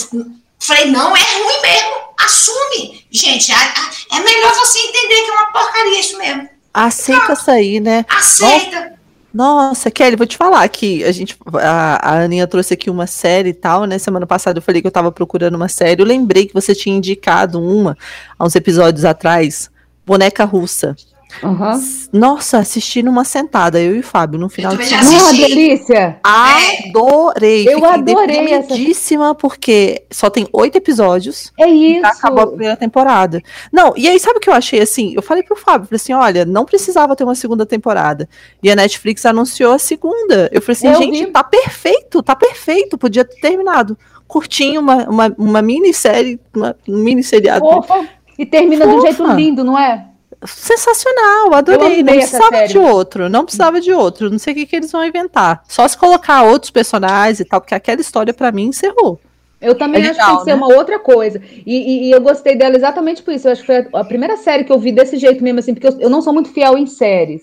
falei, não, é ruim mesmo. Assume. Gente, a- a- é melhor você entender que é uma porcaria isso mesmo. Aceita sair, né? Aceita. Nossa, Kelly, vou te falar que a gente, a, a Aninha trouxe aqui uma série e tal, né? Semana passada eu falei que eu tava procurando uma série. Eu lembrei que você tinha indicado uma há uns episódios atrás, Boneca Russa. Aham. Nossa, assisti numa sentada, eu e o Fábio, no final de semana. Ah, delícia! Adorei! Eu Fiquei adorei essa- porque só tem oito episódios. É Já isso. acabou a primeira temporada. Não, e aí sabe o que eu achei assim? Eu falei pro Fábio, falei assim, olha, não precisava ter uma segunda temporada. E a Netflix anunciou a segunda. Eu falei assim, Eu gente, vi. tá perfeito, tá perfeito, podia ter terminado. Curtinho, uma, uma, uma minissérie, uma um mini seriado. Fofa. E termina de um Fofa. jeito lindo, não é? Sensacional, adorei. Não precisava série. de outro, não precisava de outro. Não sei o que, que eles vão inventar. Só se colocar outros personagens e tal, porque aquela história pra mim encerrou. Eu também É acho legal, que tem que ser né? uma outra coisa. E, e- e eu gostei dela exatamente por isso. Eu acho que foi a, a primeira série que eu vi desse jeito mesmo, assim, porque eu, eu não sou muito fiel em séries.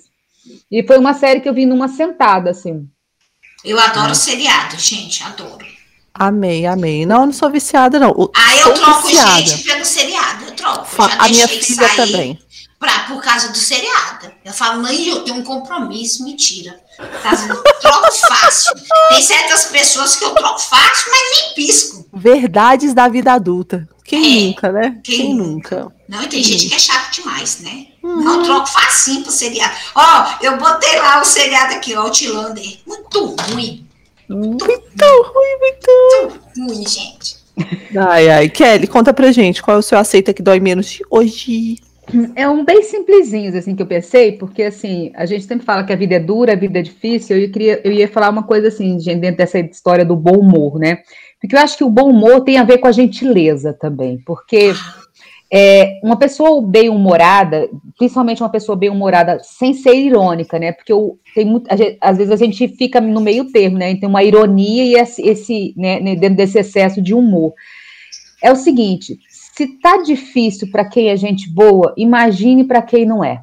E foi uma série que eu vi numa sentada, assim. Eu adoro seriado, gente, adoro. Amei, amei. Não, eu não sou viciada, não. Eu Aí sou eu troco viciada. gente pelo seriado, eu troco. Fa- já A minha filha sair também. Pra, por causa do seriado. Eu falo, mãe, eu tenho um compromisso, mentira. Troco fácil. Tem certas pessoas que eu troco fácil, mas nem pisco. Verdades da vida adulta. Quem É, nunca, né? quem Quem, nunca? Não, e tem gente que é chato demais, né? Uhum. Não, troco facinho pro seriado. Ó, eu botei lá o seriado aqui, ó, Outlander. Muito ruim. Muito ruim, muito. Muito ruim, gente. Ai, ai. Kelly, conta pra gente qual é o seu aceita que dói menos de hoje. É um bem simplesinho, assim, que eu pensei, porque, assim, a gente sempre fala que a vida é dura, a vida é difícil, eu, queria, eu ia falar uma coisa, assim, dentro dessa história do bom humor, né? Porque eu acho que o bom humor tem a ver com a gentileza também, porque é, uma pessoa bem-humorada, principalmente uma pessoa bem-humorada, sem ser irônica, né? Porque eu, tem muito, gente- às vezes a gente fica no meio termo, né? Tem uma ironia e esse, esse né, né, dentro desse excesso de humor. É o seguinte, se tá difícil para quem é gente boa, imagine para quem não é.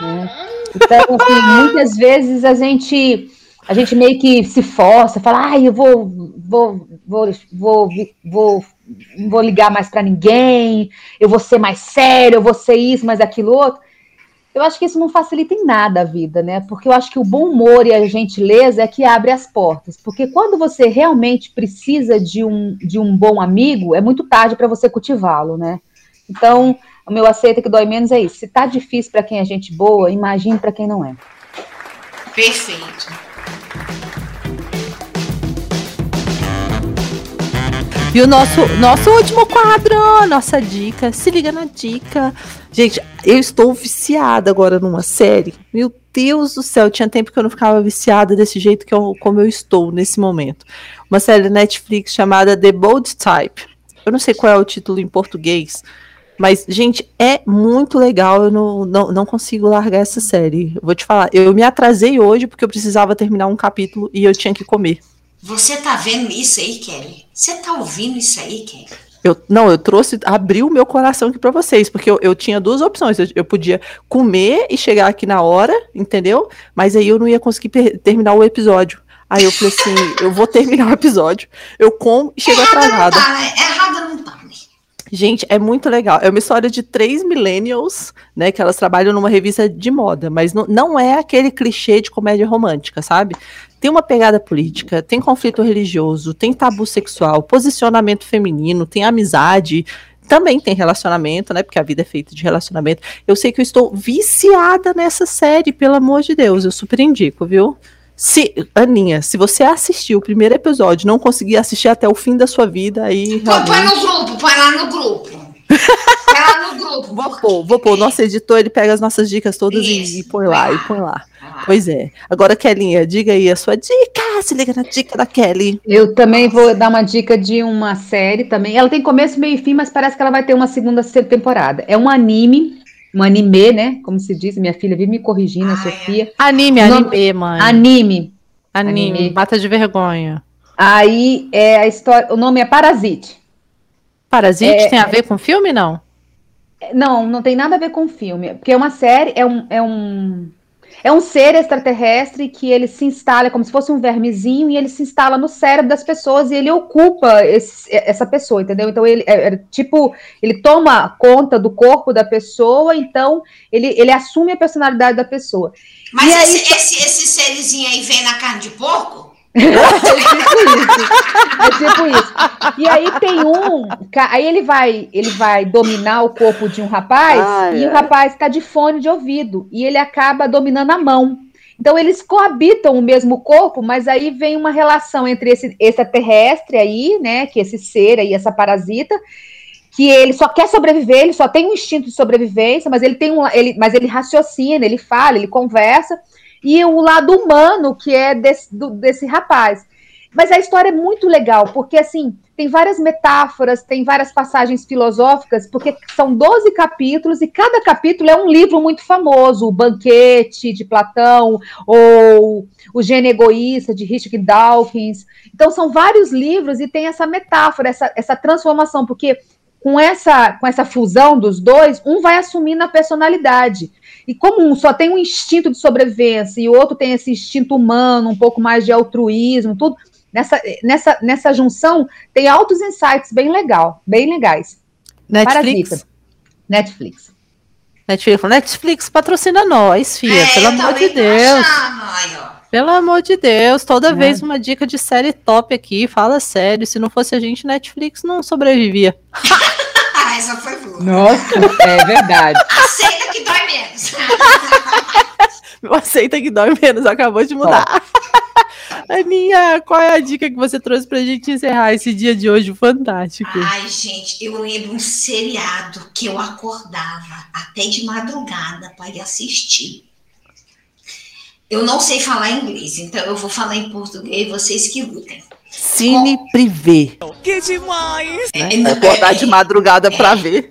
Né? Então, assim, muitas vezes a gente a gente meio que se força, fala, ai, eu vou vou vou vou vou não vou ligar mais para ninguém, eu vou ser mais sério, eu vou ser isso, mais aquilo outro. Eu acho que isso não facilita em nada a vida, né? Porque eu acho que o bom humor e a gentileza é que abre as portas. Porque quando você realmente precisa de um, de um bom amigo, é muito tarde para você cultivá-lo, né? Então, o meu aceita que dói menos é isso. Se tá difícil para quem é gente boa, imagine para quem não é. Perfeito. E o nosso, nosso último quadro, nossa dica. Se liga na dica. Gente, eu estou viciada agora numa série. Meu Deus do céu, tinha tempo que eu não ficava viciada desse jeito que eu, como eu estou nesse momento. Uma série da Netflix chamada The Bold Type. Eu não sei qual é o título em português, mas, gente, é muito legal. Eu não, não, não consigo largar essa série. Eu vou te falar, eu me atrasei hoje porque eu precisava terminar um capítulo e eu tinha que comer. Você tá vendo isso aí, Kelly? Você tá ouvindo isso aí, Kelly? Eu, não, eu trouxe, abri o meu coração aqui pra vocês, porque eu, eu tinha duas opções. Eu, eu podia comer e chegar aqui na hora, entendeu? Mas aí eu não ia conseguir terminar o episódio. Aí eu falei assim: eu vou terminar o episódio, eu como e chego Errada não atrasada. tá, né? Errada não tá, né? Gente, é muito legal. É uma história de três millennials, né? Que elas trabalham numa revista de moda, mas não, não é aquele clichê de comédia romântica, sabe? Tem uma pegada política, tem conflito religioso, tem tabu sexual, posicionamento feminino, tem amizade, também tem relacionamento, né? Porque a vida é feita de relacionamento. Eu sei que eu estou viciada nessa série, pelo amor de Deus, eu super indico, viu? Se, Aninha, se você assistiu o primeiro episódio e não conseguir assistir até o fim da sua vida, aí. Põe, põe realmente- no grupo, põe lá no grupo. Lá no grupo. Vou pôr, vou pôr. Nosso editor, ele pega as nossas dicas todas e, Isso. e põe lá, e põe lá. Ah, Pois é. Agora, Kelinha, diga aí a sua dica. Se liga na dica da Kelly. Eu também vou dar uma dica de uma série também. Ela tem começo, meio e fim, mas parece que ela vai ter uma segunda temporada. É um anime, um anime, né? Como se diz, minha filha vive me corrigindo, a Ah, é. Sofia. Anime, Nome- anime, mãe. Anime. Anime, anime. mata de vergonha. Aí é a história, o nome é Parasite. Parasite É, tem a ver com filme, não? Não, não tem nada a ver com filme, porque é uma série, é um, é um, é um ser extraterrestre que ele se instala, é como se fosse um vermezinho, e ele se instala no cérebro das pessoas e ele ocupa esse- essa pessoa, entendeu? Então ele é, é tipo, ele toma conta do corpo da pessoa, então ele, ele assume a personalidade da pessoa. Mas E aí, esse, esse, esse serizinho aí vem na carne de porco? É tipo isso. E aí tem um, aí ele vai, ele vai dominar o corpo de um rapaz Ai, e o rapaz está de fone de ouvido e ele acaba dominando a mão. Então eles coabitam o mesmo corpo, mas aí vem uma relação entre esse extraterrestre aí, né, que esse ser aí, essa parasita, que ele só quer sobreviver, ele só tem um instinto de sobrevivência, mas ele tem um, ele, mas ele raciocina, ele fala, ele conversa, e o lado humano que é desse, do- desse rapaz. Mas a história é muito legal, porque assim, tem várias metáforas, tem várias passagens filosóficas, porque são 12 capítulos e cada capítulo é um livro muito famoso, o Banquete de Platão ou o Gênio Egoísta de Richard Dawkins. Então são vários livros e tem essa metáfora, essa, essa transformação, porque com essa, com essa fusão dos dois, um vai assumindo a personalidade. E como um só tem um instinto de sobrevivência e o outro tem esse instinto humano, um pouco mais de altruísmo, tudo, nessa, nessa, nessa junção tem altos insights bem legal, bem legais. Netflix? Parasita. Netflix. Netflix, Netflix patrocina nós, filha. É, pelo amor de Deus. achando. Pelo amor de Deus. Toda É. vez uma dica de série top aqui. Fala sério. Se não fosse a gente, Netflix não sobrevivia. Essa foi boa. Nossa, é verdade. Aceita que dói menos. Meu aceita que dói menos, acabou de mudar. Aninha, qual é a dica que você trouxe pra gente encerrar esse dia de hoje fantástico? Ai, gente, eu lembro um seriado que eu acordava até de madrugada para ir assistir. Eu não sei falar inglês, então eu vou falar em português, vocês que lutem. Cine Privé. Que demais! É, Né? Acordar de madrugada pra ver.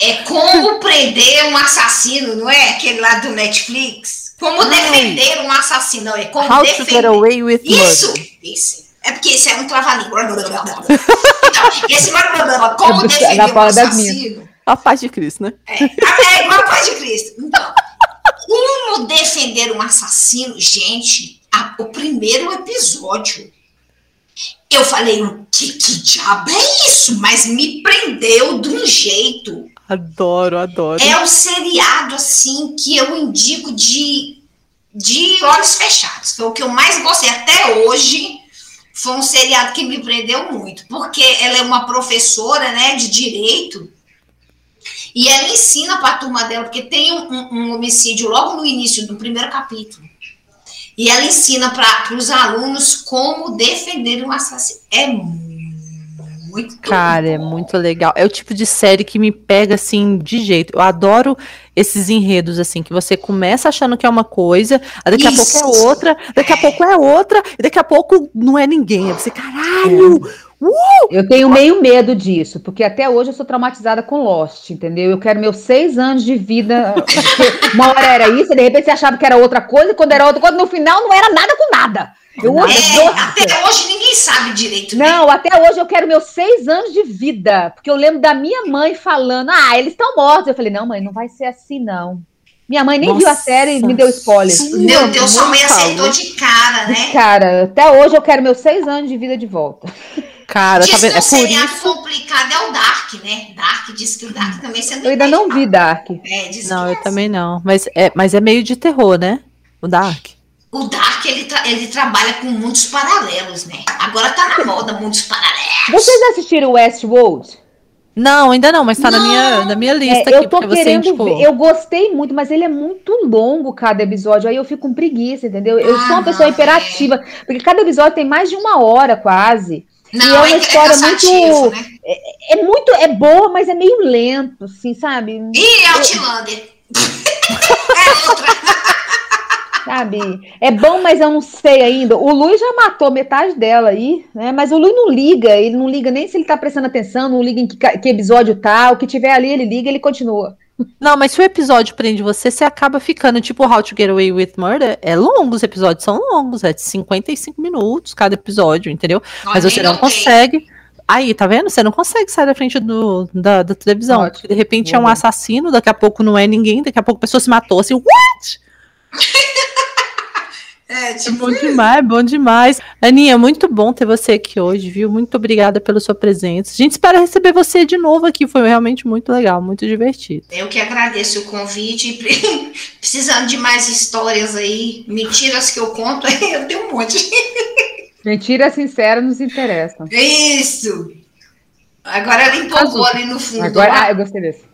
é como prender um assassino, não é? Aquele lá do Netflix. Como Ai. defender um assassino, não é? Como How to defender. get away with Isso, murder. isso. É porque esse é um trava-língua. Esse como É do- defender um assassino. A paz de Cristo, né? É, é igual a paz de Cristo. Então, como defender um assassino? Gente, a- o primeiro episódio, eu falei, o que, que diabo é isso? Mas me prendeu de um jeito. Adoro, adoro. É um seriado, assim, que eu indico de, de olhos fechados. Foi o que eu mais gostei até hoje. Foi um seriado que me prendeu muito. Porque ela é uma professora, né, de direito. E ela ensina para a turma dela, porque tem um, um- um homicídio logo no início do primeiro capítulo. E ela ensina para os alunos como defender um assassino. É muito Cara, é bom. muito legal. É o tipo de série que me pega assim de jeito. Eu adoro esses enredos assim que você começa achando que é uma coisa, aí daqui a pouco Isso. é outra, daqui a pouco é outra, e daqui a pouco não é ninguém. Aí você, caralho! Eu tenho meio medo disso, porque até hoje eu sou traumatizada com Lost, entendeu? Eu quero meus seis anos de vida. Uma hora era isso, de repente você achava que era outra coisa, e quando era outra coisa, no final não era nada com nada. Eu É, odeio. até hoje ninguém sabe direito. né? Não, até hoje eu quero meus seis anos de vida, porque eu lembro da minha mãe falando: ah, eles estão mortos. Eu falei: não, mãe, não vai ser assim, não. Minha mãe nem viu a Nossa. série e me deu spoiler. Meu Não, Deus, sua mãe acertou de cara, né? Cara, até hoje eu quero meus seis anos de vida de volta. Cara, Diz tá que vendo? um É por isso. complicado é o Dark, né? Dark diz que o Dark também você Eu ainda não vi Dark. É, diz Não, que eu é também não. Mas é, mas é meio de terror, né? O Dark. O Dark, ele, tra- ele trabalha com mundos paralelos, né? Agora tá na moda mundos paralelos. Vocês assistiram Westworld? Não, ainda não, mas tá na minha, na minha É, lista eu aqui, tô porque você querendo indicou. ver. Eu gostei muito, mas ele é muito longo cada episódio. Aí eu fico com preguiça, entendeu? Eu sou uma Ah, pessoa não, hiperativa, porque cada episódio tem mais de uma hora quase. Não, E é uma é, história é cansativo, muito- né? É muito, é boa, mas é meio lento, assim, sabe? Ih, Outlander. é outra. Sabe? É bom, mas eu não sei ainda. O Luiz já matou metade dela aí, né? Mas o Luiz não liga, ele não liga nem se ele tá prestando atenção, não liga em que, que episódio tá, o que tiver ali ele liga, ele continua. Não, mas se o episódio prende você, você acaba ficando, tipo How to Get Away with Murder, é longo, os episódios são longos, é de 55 minutos cada episódio, entendeu? Mas Olha, você não consegue. Aí, tá vendo? Você não consegue sair da frente do, da, da televisão. Ótimo. Porque de repente é um assassino, daqui a pouco não é ninguém, daqui a pouco a pessoa se matou. Assim, what? É, É tipo, bom demais, bom demais. Aninha, muito bom ter você aqui hoje, viu? Muito obrigada pela sua presença. A gente espera receber você de novo aqui. Foi realmente muito legal, muito divertido. eu que agradeço o convite. Pre- Precisando de mais histórias aí, mentiras que eu conto, aí eu tenho um monte. Mentira sincera nos interessa. Isso! Agora ela empolgou ali no fundo. Agora, ah, eu gostei desse.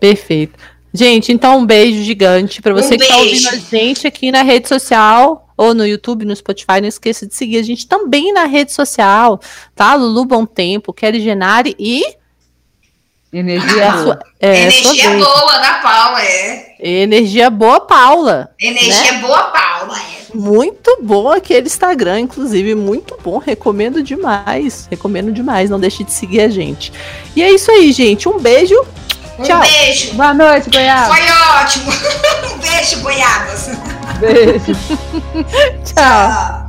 Perfeito. Gente, então um beijo gigante para você Um que está ouvindo a gente aqui na rede social ou no YouTube, no Spotify. Não esqueça de seguir a gente também na rede social, tá? Lulu Bom Tempo, Kelly Genari e Energia a boa. sua, é, Energia boa da Paula, é. Energia boa, Paula. Energia boa, Paula, é. Muito bom aquele Instagram, inclusive, muito bom. Recomendo demais. Recomendo demais. Não deixe de seguir a gente. E é isso aí, gente. Um beijo. Um Tchau. beijo. Boa noite, Goiás. Foi ótimo. um beijo, goiabas. Beijo. Tchau. Tchau.